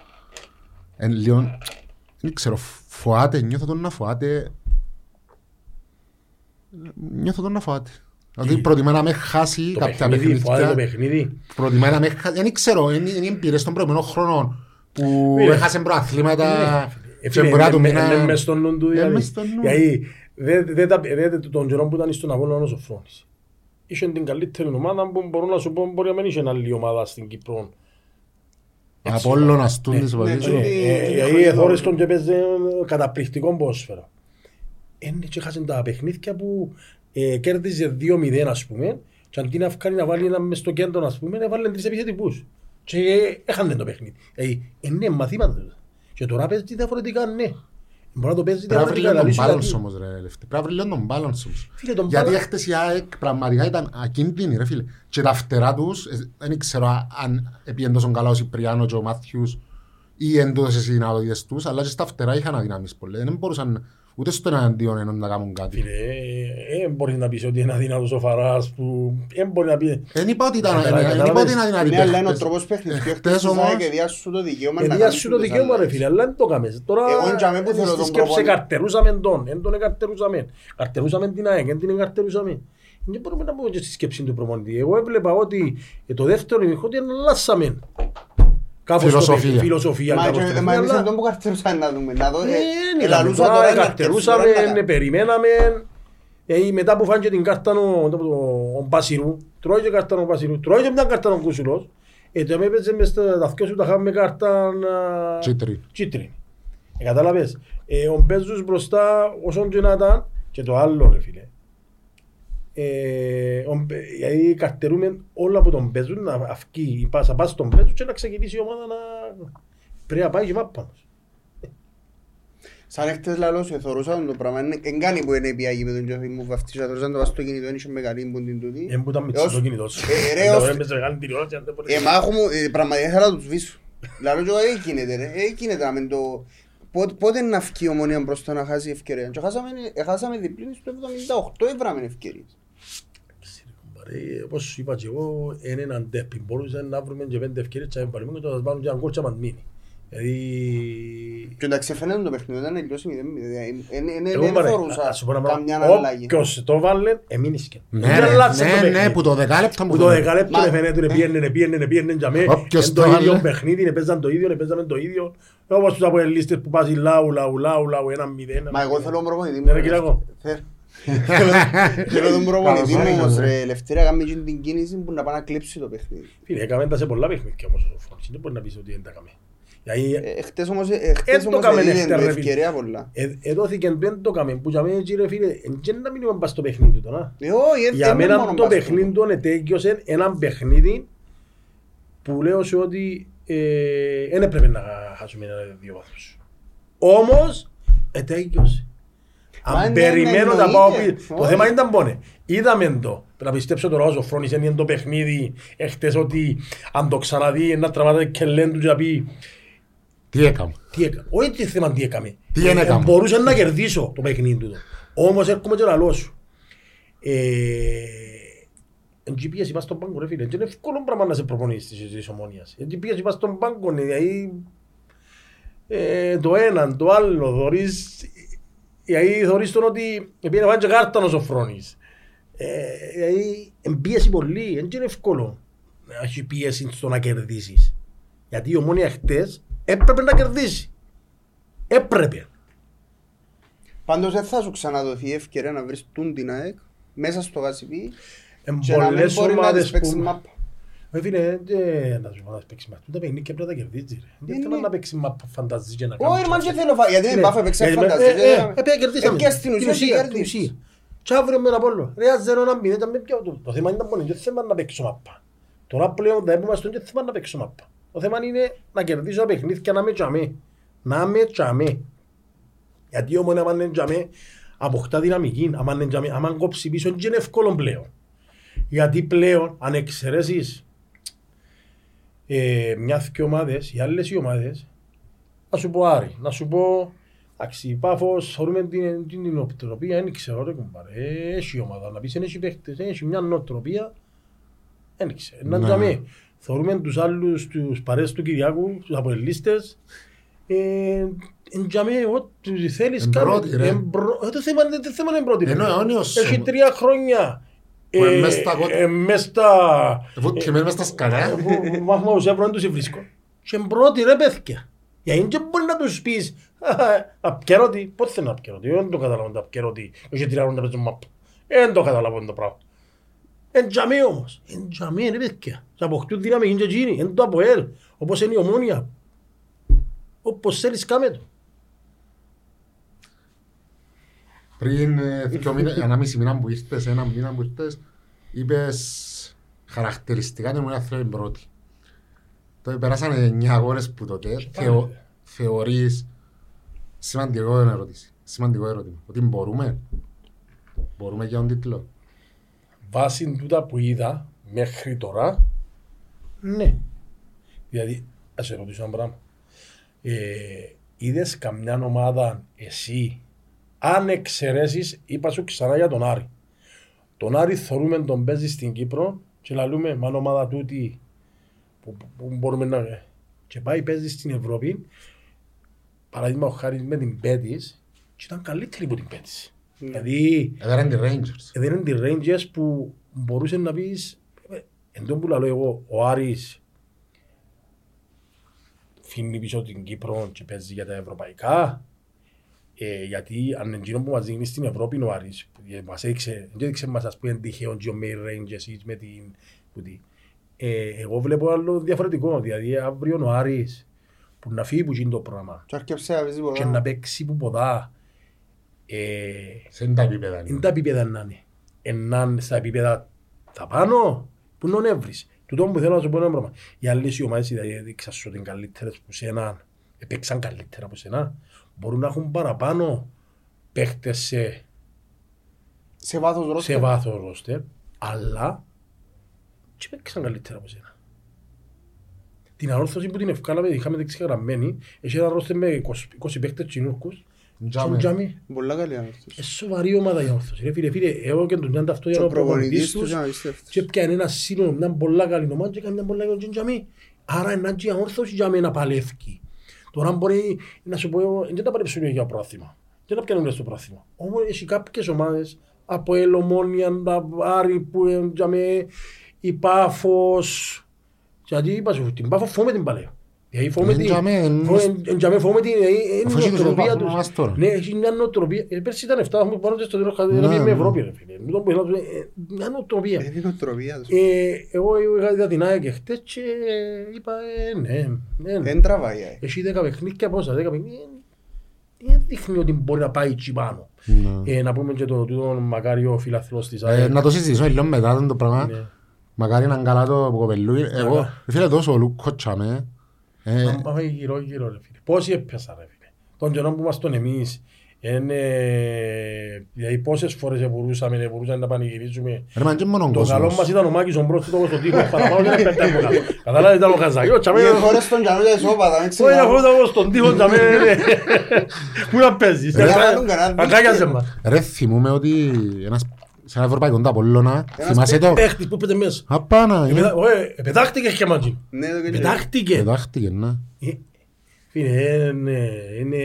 εν λίγο, δεν ξέρω, φοάται, νιώθω τον να φοάται, νιώθω τον να φοάται. Δηλαδή προτιμά να με χάσει Το κάποια παιχνίδι, φοβάται το παιχνίδια, παιχνίδι. προτιμά να με χάσει, δεν ξέρω, είναι είναι οι εμπειρίες των προηγούμενων χρόνων που Φίλε, έχασε προαθλήματα Ε, και μπορεί να του μείνα... Είναι μες στο νου του Είναι δηλαδή. μες στο νου. Γιατί δεν δεν τα- δεν- τον καιρό που ήταν στον αγώνα ο Σοφρόνης. Είχε την καλύτερη ομάδα που μπορώ να σου πω μπορεί να μην είχε άλλη ομάδα στην Κύπρο. Απόλλωνας του της ναι, βοηθής. ναι. Ε, Τούτη- ε, τούτη Γιατί χρονιά. εθώρες τον και παίζε καταπληκτικό ποδόσφαιρο. Είναι και χάσαν τα παιχνίδια που ε, κέρδιζε 2-0 ας πούμε και αντί να βγάλει να βάλει ένα μες στο κέντρο ας πούμε έβαλε τρεις επιθετικούς και έχανε το παιχνίδι. Δηλαδή είναι μαθήματα τούτα. Και τώρα παίζει διαφορετικά ναι. Μπορεί να το παίζεις Πρέπει να βρει διαφορετικά. λίγο τον δηλαδή, balance γιατί- όμως ρε λεφτή. Πρέπει να βρει λίγο τον balance όμως. Φίλε, τον Γιατί balance- έχτες η ΑΕΚ πραγματικά ήταν ακίνδυνη ρε φίλε. Και τα φτερά τους, ε, δεν ξέρω αν επίεν τόσο καλά ο Σιπριάνο και ο Μάθιους ή εν τούτες οι συνάδελφες τους, αλλά και στα φτερά είχαν αδυναμίες πολλές. Δεν μπορούσαν ούτε στον εναντίον ενός να κάνουν κάτι. Φίλε, Δεν μπορείς να πεις ότι είναι αδύνατος ο Φαράς που... Δεν μπορεί να πει... Δεν είπα ότι ήταν, Κατάλαβες. δεν είπα ότι είναι αδυνατοί Ναι, αλλά είναι ο παίχτες. τρόπος παίχνεις. Και Χτες χτες όμως- όμως... Και διάσου το δικαίωμα να Εδιά κάνεις σου το τις δικαίωμα ρε αλλαγές. φίλε, αλλά δεν το κάμες. Τώρα Εγώ είναι τζαμέ που θέλω στη τον σκέψη προπονητή. καρτερούσαμε τον, δεν τον καρτερούσαμε. Καρτερούσαμε την ΑΕΚ, δεν την καρτερούσαμε. Δεν μπορούμε να πούμε και στη σκέψη του προπονητή. Εγώ έβλεπα ότι ε, το δεύτερο ημίχρονο ότι αλλάσαμε. Κάπως το Φιλοσοφία. παιχνίδι, φιλοσοφία. Μα κάπως και- το μα εμείς παιχνίδι, δεν τον που καρτερούσαν να δούμε. Να δω, ε, Ε, ε, είδαμε λαλούσα τώρα, τώρα, ε, είναι καρτερούσαμε, αρκετές φορές να ε, περιμέναμε. Ε, μετά που φάνηκε την κάρτα ο, το- το- ο Μπασιρού, τρώει και κάρτα ο Μπασιρού, τρώει και μια κάρτα ο Κούσουλος, ε, το με έπαιζε μες στα τα δυο σου τα είχαμε κάρτα α, Κίτρινη. κίτρινη. Ε, κατάλαβες. Ε, ο Μπέζος μπροστά όσον και να ήταν και το άλλο ρε φίλε. Ε, ο Μπε- γιατί καρτερούμε όλα από τον Μπέζο να αυκεί η πάσα πας στον Μπέζο και να ξεκινήσει η ομάδα να πρέπει να πάει και μάπα μας. Σαν έχτες λαλός σου, εθωρούσα το πράγμα. Είναι- Εν κάνει που είναι η πια γήπεδο και μου βαφτίσα. Τώρα σαν το βάζω στο κινητό, είναι και μεγάλη που την τούτη. Δεν που ήταν με Έως- το κινητός σου. Ε, ρε, Δεν ως- μπορεί να μεγάλη τηλεόραση, αν δεν μπορεί. Ε, μα έχω μου, ε, πραγματικά ήθελα να τους σβήσω. Λαλό και εγώ, ε, γίνεται ρε, ε, γίνεται να μεν το... Πότε- Πότε να φκεί η ομονία μπροστά να χάσει ευκαιρία. Και χάσαμε, ε, χάσαμε διπλήνη στο 78, έβραμε ευκαιρίες. Ε, Όπως σου είπα και εγώ, είναι έναν τέπι. Μπορούσε να βρούμε και πέντε ευκαιρίες και να πάρουμε και να πάρουμε και έναν κόλ και να μας μείνει. Δηλαδή... Και εντάξει, φαίνεται το παιχνίδι, ήταν τελειώσει μηδέν μηδέν. Ε, ε, ε, Εγώ Δεν πάρε, θεωρούσα ας σου πω ένα καμιά πράγμα. αλλαγή. Όποιος το βάλε, εμείνησε. Ναι, Δεν ρε, αλλάξε το ναι, ναι, παιχνίδι. που το δεκάλεπτο Που μου το φαίνεται. δεκαλέπτο Μα- δεν φαίνεται, πιένε, πιένε, πιένε για μέ. Όποιος Εν το το ίδιο βάλε. παιχνίδι, έπαιζαν το ίδιο, έπαιζαν το ίδιο. Όπως τους αποελίστες που πάζει λάου, λάου, λάου, λάου, ένα μηδέν. Μα εγώ θέλω τον προπονητή μου. Ναι, ρε, ρε, Κυριακό. Θέλω- Θέλω τον προπονητή Καλώς μου όμως ήρθατε. ρε Λευτέρα κάνει εκείνη την κίνηση που να πάει να κλέψει το παιχνίδι. Φίλε, έκαμε τα σε πολλά παιχνίδια όμως ο Φρόνης. Δεν μπορεί να πεις ότι δεν τα έκαμε. Δηλαδή, Ε, Χτες όμως, ε, χτες Εν το όμως κάμεν έδινε εχθές, του ρε, φίλε. ευκαιρία πολλά. Ε, εδώθηκε δεν το κάμε, που για μένα έτσι ρε φίλε, δεν να μείνουμε πας στο παιχνίδι του, να. Ε, όχι, ε, Για δεν είναι μένα μόνο το μπάσκετ. παιχνίδι του ετέγιωσε ένα παιχνίδι που λέω σε ότι δεν έπρεπε να χάσουμε ένα δύο βαθμούς. Όμως, ετέγιωσε. Μα Αν ναι, περιμένω ναι, να πάω εννοείται. πίσω. Το Όχι. θέμα ήταν πόνε. Είδαμε το. Πρέπει να πιστέψω τώρα όσο φρόνησε είναι το παιχνίδι εχθές ότι αν το ξαναδεί να τραβάται και λένε του και να πει Τι έκαμε; τι έκαμε; Όχι τι θέμα τι έκαμε. Τι δεν Ε, έκαμε; Μπορούσα να κερδίσω το παιχνίδι του. Όμως έρχομαι και λαλό σου. Ε, Εν και πίεση πας στον πάγκο ρε φίλε. Και είναι εύκολο πράγμα να σε προπονήσεις της, της ομόνιας. Εν και πίεση πας στον πάγκο, δηλαδή ε, το έναν, το άλλο, θωρείς, δηλαδή θωρείς τον ότι πήγαινε πάνε και κάρτα ο Σοφρόνης. Ε, δηλαδή εν πίεση πολύ, εν και είναι εύκολο να έχει πίεση στο να κερδίσεις. Γιατί η ομόνια χτες έπρεπε να κερδίσει. Έπρεπε. Πάντως δεν θα σου ξαναδοθεί η ευκαιρία να βρεις τούν την ΑΕΚ μέσα στο γασιπί Εν και να μην πολλές μπορεί να ομάδες τις παίξει που... μάπα. Ε, φίλε, δεν να σου πω να παίξει μάπα. Τα παιχνίδια πρέπει να τα κερδίσεις. ρε. Δεν Ναι, θέλω ναι. να παίξει μάπα φανταζή και να Όχι, ρε, μα τσάφια. και θέλω φα- γιατί με Ναι. πάφε παίξε Ε, φαντασία. ε, και ε, δεν- ε, πια κερδίσαμε. Έπια στην ουσία Την και την κέρδισε. ουσία. Και αύριο με ένα πόλο. Ρε, ας ζερώ να μην, ήταν με ποιο- το- Το θέμα ήταν μόνο, δεν θέμα να παίξω μάπα. Τώρα πλέον τα έπαιμα στον και θέμα να παίξω μάπα. Το θέμα είναι να κερδίσω τα παιχνίδια και να είμαι τζαμί. Να είμαι τζαμί. Γιατί όμως άμα είναι τζαμί, αποκτά δυναμική. Άμα είναι τζαμί, άμα κόψει πίσω, είναι εύκολο πλέον. Γιατί πλέον, αν εξαιρέσεις ε, μια-δυο ομάδες, οι άλλες οι ομάδες, να σου πω Άρη, να σου πω Εντάξει, πάφος, θεωρούμε την, την, την νοοτροπία, δεν ξέρω ρε κουμπάρε, Ε, έχει ομάδα, να πεις δεν έχει παίχτες, έχει μια νοοτροπία, δεν ξέρω, να Ναι. τζαμε. Θεωρούμε τους άλλους, τους παρέες του Κυριάκου, τους αποελίστες, ε, εν τζαμε, ό,τι θέλεις Εν κάνε. πρώτη, ρε. Εν προ- ε, Το θέμα είναι- το θέμα είναι πρώτη. Ενώ ρε. αιώνιος Έχει σου. τρία χρόνια. Που ε, είναι μες στα κότα. ε, μες στα... Αφού τιμένοι μες στα σκαλιά. Μάθημα ουσία πρώτα τους βρίσκω. Και πρώτη ρε παιδιά. Γιατί δεν μπορεί να τους πεις απκαιρώτη. Πότε θέλει να απκαιρώτη. Δεν το καταλαβαίνω το απκαιρώτη. Όχι τρία χρόνια παίζουν μάπα. Δεν το καταλαβαίνω το πράγμα. Εν τζαμί όμως. Εν τζαμί ρε παιδιά. Θα αποκτούν δύναμη είναι και εκείνοι. Εν το ΑΠΟΕΛ. Όπως είναι η ομόνια. Όπως θέλεις κάμε το. Πριν ε, δύο μήνες, ανάμιση μήνα που ήρθες, ένα μήνα που ήρθες, είπες χαρακτηριστικά την μονιά θέλει πρώτη. Τώρα περάσανε εννιά αγώνες που τότε θεω, θεωρείς σημαντικό ερώτηση. Σημαντικό ερώτημα. Ότι μπορούμε. Μπορούμε για τον τίτλο. Βάσει τούτα που είδα μέχρι τώρα, ναι. Δηλαδή, ας σε ρωτήσω ένα πράγμα. Ε, είδες καμιά ομάδα εσύ, αν εξαιρέσεις, είπα σου ξανά για τον Άρη. τον Άρη θεωρούμε τον παίζεις στην Κύπρο και λαλούμε μαν ομάδα τούτη που, που, που μπορούμε να... Και πάει παίζεις στην Ευρώπη, παράδειγμα ο Χάρης με την Πέτης και ήταν καλύτερη από την Πέτης. Ναι. Δηλαδή Έδεραν τη Rangers. δεν είναι τη Rangers που μπορούσε να πεις ε, εν τω που λέω εγώ, ο Άρης φύγει πίσω την Κύπρο και παίζει για τα ευρωπαϊκά. Ε, γιατί αν είναι εκείνο που μας δίνεις στην Ευρώπη είναι ο Άρης. που, ε, Μας έδειξε, δεν έδειξε μας ας πούμε τυχαίο και ο Μέι Rangers ή με την... Που τι. Ε, εγώ βλέπω άλλο διαφορετικό. Δηλαδή αύριο ο Άρης που να φύγει που γίνει το πρόγραμμα Και αρκεψέ να παίζει και να πολλά. παίξει που ποδά. Ε, Σε είναι τα επίπεδα. είναι είναι. τα επίπεδα να είναι. Εν είναι στα επίπεδα τα πάνω, που είναι ο Νεύρης. Τούτο που θέλω να σου πω είναι ένα πράγμα. Οι άλλες οι ομάδες δηλαδή έδειξαν σου ότι είναι καλύτερες που σένα, έπαιξαν καλύτερα από σένα, μπορούν να έχουν παραπάνω παίχτες σε, Σε βάθος σε ρόστερ. βάθος ρόστερ, αλλά και παίξαν καλύτερα από σένα. Την ανόρθωση που την ευκάλαμε, είχαμε δεξιγραμμένη, έχει ένα ρόστερ με 20, 20 παίχτες τσινούρκους, Τζάμε. τζάμι, Πολλά καλή ανόρθωση. ε, σοβαρή ομάδα η ανόρθωση. Ρε φίλε, φίλε, εγώ και τον Γιάνντα αυτό Και για ο να προπονητής προπονητής τους τους είναι απίστευτος. και πιάνε ένα σύνολο, μια πολλά καλή ομάδα και έκανε μια πολλά καλή τζαμί. Άρα είναι και η ανόρθωση για μένα παλεύκει. Τώρα μπορεί να σου πω, εγώ, δεν τα παρέψουν για πρόθυμα. Δεν τα πιάνουν στο πρόθυμα. Όμως έχει κάποιες ομάδες από Ελομόνια, τα Άρη που είναι για με, η Πάφος. Γιατί είπα σου, την Πάφο φόμε την παλαιό. Δηλαδή φόμε Είναι την, για μέ, φόμε- εν για μέ φόμε την, δηλαδή, είναι Αφού η έχει τους νοοτροπία βαθμούς τους. μας τώρα. Ναι, έχει μια νοοτροπία. Ε, Πέρσι ήταν 7 βαθμούς πάνω και στο τέλος Ναι, είχαμε με ναι. Ευρώπη ρε φίλε. Μην το πω, ε, μια νοοτροπία. Είναι η νοοτροπία τους. Ε, εγώ είχα δει την ΑΕΚ χτες και είπα, ε, ναι, ναι, ναι. Δεν τραβάει. ε. Έχει 10 παιχνίδια πόσα, 10 παιχνίδια. Δεν δείχνει ότι μπορεί να πάει εκεί πάνω. Ναι. Ε, να πούμε και το τούτο μακάρι ο φιλαθλός της Ε, ΑΕΚ. Να το συζητήσουμε λίγο μετά το πράγμα. Ναι. Μακάρι να είναι καλά το κοπελούι. Εγώ, Καλά. φίλε, τόσο ο Λούκο τσάμε. Ε, Μα- Μα γύρω γύρω ρε φίλε. Πόσοι έπιασαν ρε φίλε. Τον καιρό που ήμασταν εμείς, είναι, δηλαδή πόσες φορές μπορούσαμε, μπορούσαμε να πανηγυρίζουμε. Ρε μα είναι και μόνο ο Το καλό μας κόσμος. ήταν ο Μάκης ο Μπρος του στο τείχος, παραπάνω δεν έπαιρνε από κάτω. Κατάλαβες ήταν ο Καζάκης, ο Τσαμέ, Είναι χώρες στον Τζανούλια ισόπαδα, μην Όχι, ξεχνάμε. αφού ήταν στον τείχο, Τσαμέ, πού να παίζεις. Ρε, θα τον κανένα Αγκάγιαζε δίκαιο. μας. Ρε θυμούμε ότι ένας, σε ένα ευρωπαϊκό τα Απολλώνα, Ένας θυμάσαι το; Παίχτης που πέτε μέσα. Απάνα, είναι. Επεδα- ωε, Επετάχτηκε και μαζί. Ναι, το και Πετάχτηκε. Εδάχτηκε, ναι. Ε, Φίλε, είναι, είναι,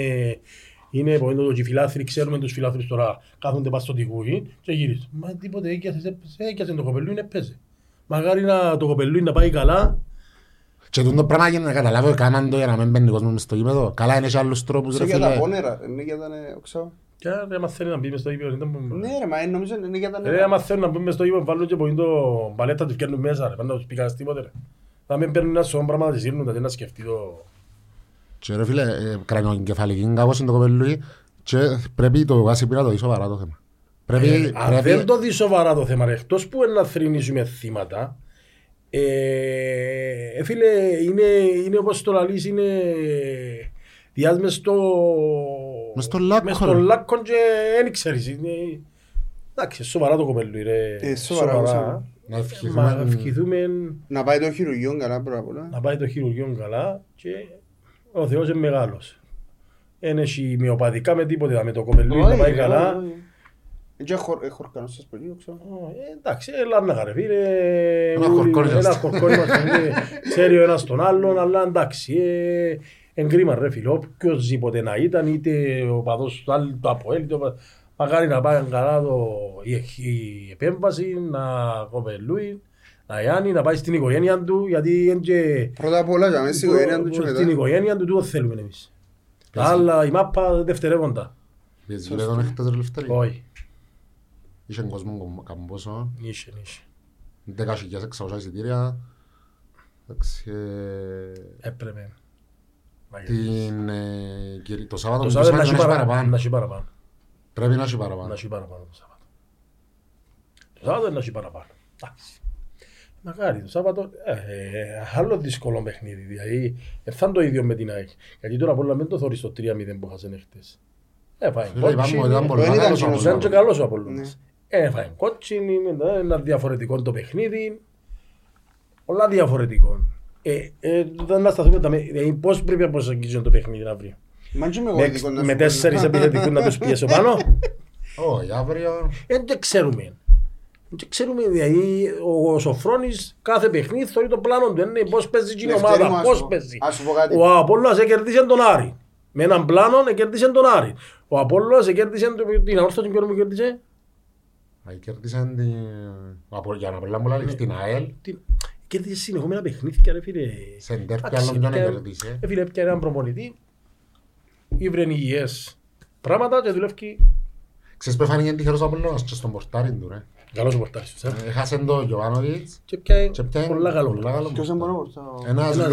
είναι που είναι το και οι φιλάθλοι, ξέρουμε τους φιλάθλους τώρα κάθονται πας στο τυχούι και γυρίζουν. Μα τίποτε, έκιασες, έκιασες το κοπελούι, έπαιζε. Μαγάρι να, το κοπελούι να πάει καλά. Και τούτο πράγμα για να καταλάβω, έκαναν το για να μην μπαίνει κόσμος μες στο γήπεδο. Καλά είναι και άλλους τρόπους, ρε Είναι για τα φίλε. πόνερα, είναι για τα νε- οξά. Και άρα άμα θέλει να μπει μες στο γήπεδο, δεν μπορούμε. Ναι ρε, μα ε, νομίζω είναι για τα Ρε, νερά. άμα θέλουν να μπουν μες στο γήπεδο, βάλουν και πολύ το παλέτα τους πιάνουν μέσα, ρε, πάντα τους πηγάς τίποτε, ρε. Θα μην παίρνουν ένα σώμα πράγμα να τις σύρνουν, δεν να σκεφτεί το... Και ρε φίλε, ε, κρανιοκεφαλική κάπως είναι το κοπελούι και πρέπει το βάση πήρα το δει σοβαρά το θέμα. Πρέπει, Ε, αν πρέπει, δεν το δει σοβαρά το θέμα, ρε, εκτός που είναι να θρυνήσουμε θύματα, ε, ε, φίλε, είναι, είναι όπως το λαλείς, είναι διάς μες στο... Μες στο λάκκο, μες στο ρε. λάκκο και δεν ξέρεις, είναι... Εντάξει, σοβαρά το κοπέλου, ρε. Ε, σοβαρά, σοβαρά. να Μα ευχηθούμε ευχηθούμε Να πάει το χειρουργείο καλά πρώτα απ' όλα. να πάει το χειρουργείο καλά και ο Θεός είναι μεγάλος. Δεν έχει μειοπαθικά με τίποτε, με το κοπελού να Όχι, πάει όχι, καλά. όχι. Είναι και χορ- ε, χορκανός σας παιδί, ξέρω. Ω, ε, Εντάξει, έλα να χαρε φίλε. Ένα ούλοι- χορκόνι Ένα είμαστε. χορκόνι μας. είναι, Ξέρει ο ένας τον άλλον, αλλά εντάξει. Ε, Εν κρίμα ρε φίλε, οποιοςδήποτε να ήταν, είτε ο παδός του άλλου, το Αποέλ, είτε ο πα- Μακάρι να πάει καλά το, η, η επέμβαση, να κοπελούει, να Γιάννη, να πάει στην οικογένεια του, γιατί είναι και... Πρώτα απ' όλα, για μέσα στην οικογένεια του και Στην μετά. οικογένεια του, τούτο θέλουμε εμείς. Τα άλλα, η μάπα δευτερεύοντα. Πιες γύρω χτες ρε Λευτέρη. Όχι, Είχε κόσμο κομ- καμπόσο, νύχε, νύχε. 10.600 εισιτήρια. Εντάξει, ε, Έπρεπε. Να γίνει. την, ε, Κυρι- το Σάββατο Το που Σάββατο να να έχει έχει παραπάνω. παραπάνω. Να έχει παραπάνω. Πρέπει να έχει Να παραπάνω. έχει παραπάνω το Σάββατο. Το Σάββατο να έχει παραπάνω. Εντάξει. Μακάρι το Σάββατο, ε, ε, άλλο δύσκολο παιχνίδι. Δηλαδή, ε, θα είναι το ίδιο με την ΑΕΚ. Γιατί τώρα πολλά μην το θωρείς το 3-0 που χάσανε χτες. Ε, φάει Φίλε, είπαμε ότι ήταν κότσινη. πολλά Δεν ήταν καλός κοινός ο Ήταν και Απόλλωνας. καλός ο Απολλώνας. Ε, φάει κότσινη, είναι ένα διαφορετικό το παιχνίδι. Πολλά διαφορετικό. Ε, ε, δεν να σταθούμε τα με- δηλαδή, πώς πρέπει να προσεγγίζουν το παιχνίδι αύριο. Μα και με Με, γοητικό να με σου τέσσερις πω. επιθετικούς να τους πιέσω πάνω. Όχι, αύριο Δεν το ξέρουμε. Και ξέρουμε, δηλαδή, ο Σοφρόνης κάθε παιχνίδι θεωρεί το πλάνο του, είναι πώς παίζει η Λευτέρη μου, ομάδα, ας πώς σου- παίζει. ας σου πω κάτι. Ο Απόλλωνας έκερδισε τον Άρη. Με έναν πλάνο έκερδισε τον Άρη. Ο Απόλλωνας έκερδισε τον- την αόρθωση ποιον μου κέρδισε. Α, Κέρδισαν την... από- Για να μιλάμε πολλά λεφτά, την ΑΕΛ. Τι- Κέρδισε συνεχόμενα παιχνίδια ρε φίλε. Σε ντέρπι Εντάξει, άλλον ποιον έπιανε- κέρδισε. Ε, φίλε, έπιανε έναν προπονητή. Ήβρεν υγιές πράγματα και δουλεύει Ξέρεις που φάνηκε τυχερός ο Απολλώνας και στον πορτάρι του ρε. καλός ο πορτάρις. ε. Έχασε τον Γιωβάνοβιτς Και πιάει και πιάει πολλά καλό. πολλά καλό. Ποιος δεν μπορεί να μπορούσα- Ένας Ένας-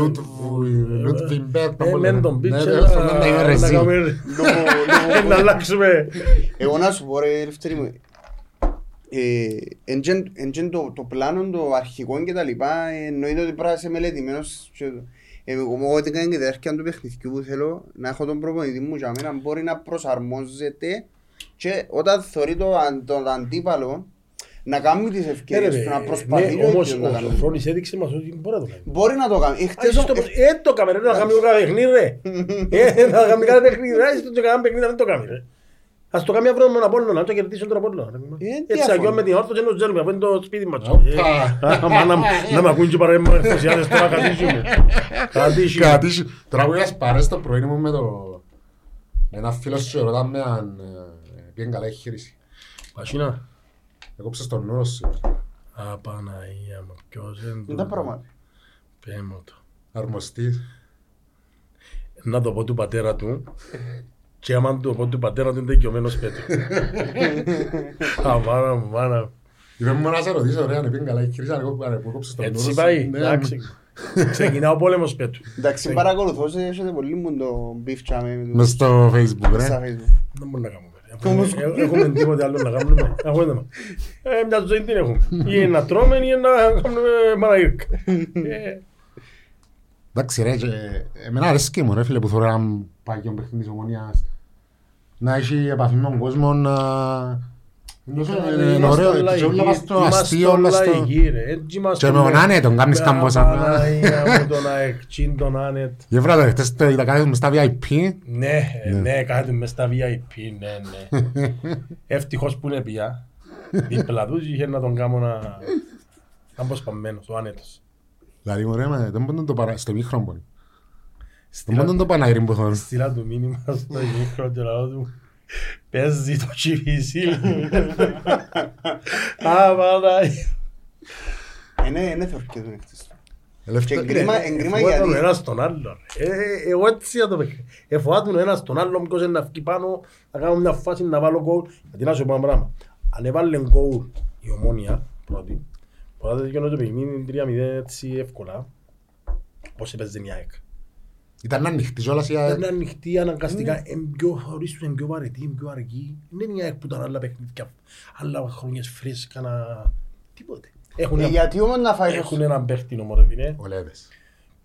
Λουτβιμπέρ. Ε, μεν τον πίτσε Ναι, να στον να είμαι να ρεζί. κάνουμε- Λόγω- λόγω- να αλλάξουμε. Εγώ να σου πω ρε Ελευθερή μου, ε, εν τζεν- εν τζεν το, το πλάνο το αρχικό και τα λοιπά εννοείται ότι πρέπει να είσαι μελετημένος και, ε, εγώ εγώ την κάνει και τη διάρκεια του παιχνιδιού που θέλω να έχω τον προπονητή μου για μένα μπορεί να προσαρμόζεται και όταν θεωρεί το, αν- τον αντίπαλο να κάνει τις ευκαιρίες του, να προσπαθεί Ναι, ο όμως ίδιος να ο κάνει. Σοφρόνης έδειξε μας ότι μπορεί να το κάνει. Μπορεί να το κάνει. Εχθές Άχεις ο- το- Ε, το κάμε ρε, να κάνουμε κάθε παιχνίδι ρε. Ε, να κάνουμε κάθε παιχνίδι ρε, άχεις το και κάνουμε παιχνίδι, δεν το κάνει ρε. Ας το κάνει αύριο με τον Απόλλωνα, να το κερδίσουν τον Απόλλωνα. ρε. Ε, Έτσι διαφωνώ. αγιώνουμε την όρθωση ενώ ξέρουμε, αφού είναι το σπίτι μας. Οπα. Ε, άμα να- Να μ' ακούν και παρέμβα ενθουσιάδες τώρα κατήσουμε. Κατήσουμε. Κάτι σου- Τώρα που είχες πάρει στο πρωί μου με το... με ένα φίλο σου ρωτάμε αν ε, πήγαινε καλά η χείριση. Μασίνα. Έκοψες τον νου σου. Α, Παναγία μου, ποιος είναι Είναι το- τα πράγματα; Πες μου το. Αρμοστής. Να το πω του πατέρα του και άμα το πω του πατέρα του είναι δικαιωμένος πέτω. Α, μάνα μου, μάνα μου. Είπε μου να σε ρωτήσω ρε αν πήγαινε καλά η χείριση, αν εγώ- αν έκοψες τον νου Έτσι σου. πάει, Ναι, εντάξει. Ξεκινά ο πόλεμος πέτου. Εντάξει, παρακολουθώ, σε- έχετε πολύ μου το beef τσάμε με Μες στο facebook στα ρε. Facebook. Δεν μπορούμε να κάνουμε. Έχουμε- ε, Έχουμε τίποτε άλλο να κάνουμε. Έχουμε θέμα. Ε, Μια ζωή την έχουμε. Ή να τρώμε ή να κάνουμε μαναγύρκα. Ε, Εντάξει ρε, και εμένα αρέσκει μου ρε φίλε που θέλω έναν παγιό παιχνίδι της ομονίας να έχει επαφή με τον κόσμο να... Είναι Είμαστε ωραίο, όλα και όλα εκεί, μας στο είμαστε αστείο, όλα όλα στο... εκεί, ρε. Έτσι είμαστε Και με όλα- τον Άνετ, τον κάνεις Με καμπόσα. Παναγία μου, τον ΑΕΚ, τσιν τον Άνετ. Γεύρα χτες το είδα κάτι μες στα VIP. Ναι, ε, ναι, κάθεται μες στα VIP, ναι, ναι. Ευτυχώς που είναι πια. Δίπλα τους είχε να τον κάνω να... Να μπω σπαμμένος, ο άνετος. Δηλαδή μωρέ, μα, δεν μπορούν να το παρά... στο μήχρον μπορεί. Δεν Στείλα- μπορούν να το παναγύρι που θέλουν. Στείλα του μήνυμα στο μικρό και λαό του. Παίζει το τσιβισίλ. Α, Παναγία. Είναι, είναι θορκές είναι χτες. Και Ελεύθερο- εγκρίμα, εγκρίμα Εφοβάται ο γιατί. ένας τον άλλον. Ε, ε, Εγώ έτσι θα το παιχνίδι. Εφοβάται ο ένας τον άλλον ποιος είναι να βγει πάνω, να κάνω μια φάση να βάλω γκολ. Γιατί να σου πω ένα πράγμα. Αν έβαλε γκολ η ομόνια πρώτη, μπορεί να τελειώνει το παιχνίδι 3-0 έτσι εύκολα. Πώς έπαιζε η ΑΕΚ. Ήταν ανοιχτή κιόλας η Ήταν ΑΕΚ. ανοιχτή αναγκαστικά, είναι πιο χωρίς τους, είναι πιο βαρετή, είναι πιο αργή. Δεν είναι η ΑΕΚ που ήταν άλλα παιχνίδια, άλλα χρονιές φρέσκα να... Τίποτε. Έχουν Ε, ένα- Γιατί όμως να φάει Έχουν έναν παίχτη όμως ρε φίλε. Ο Λέδες.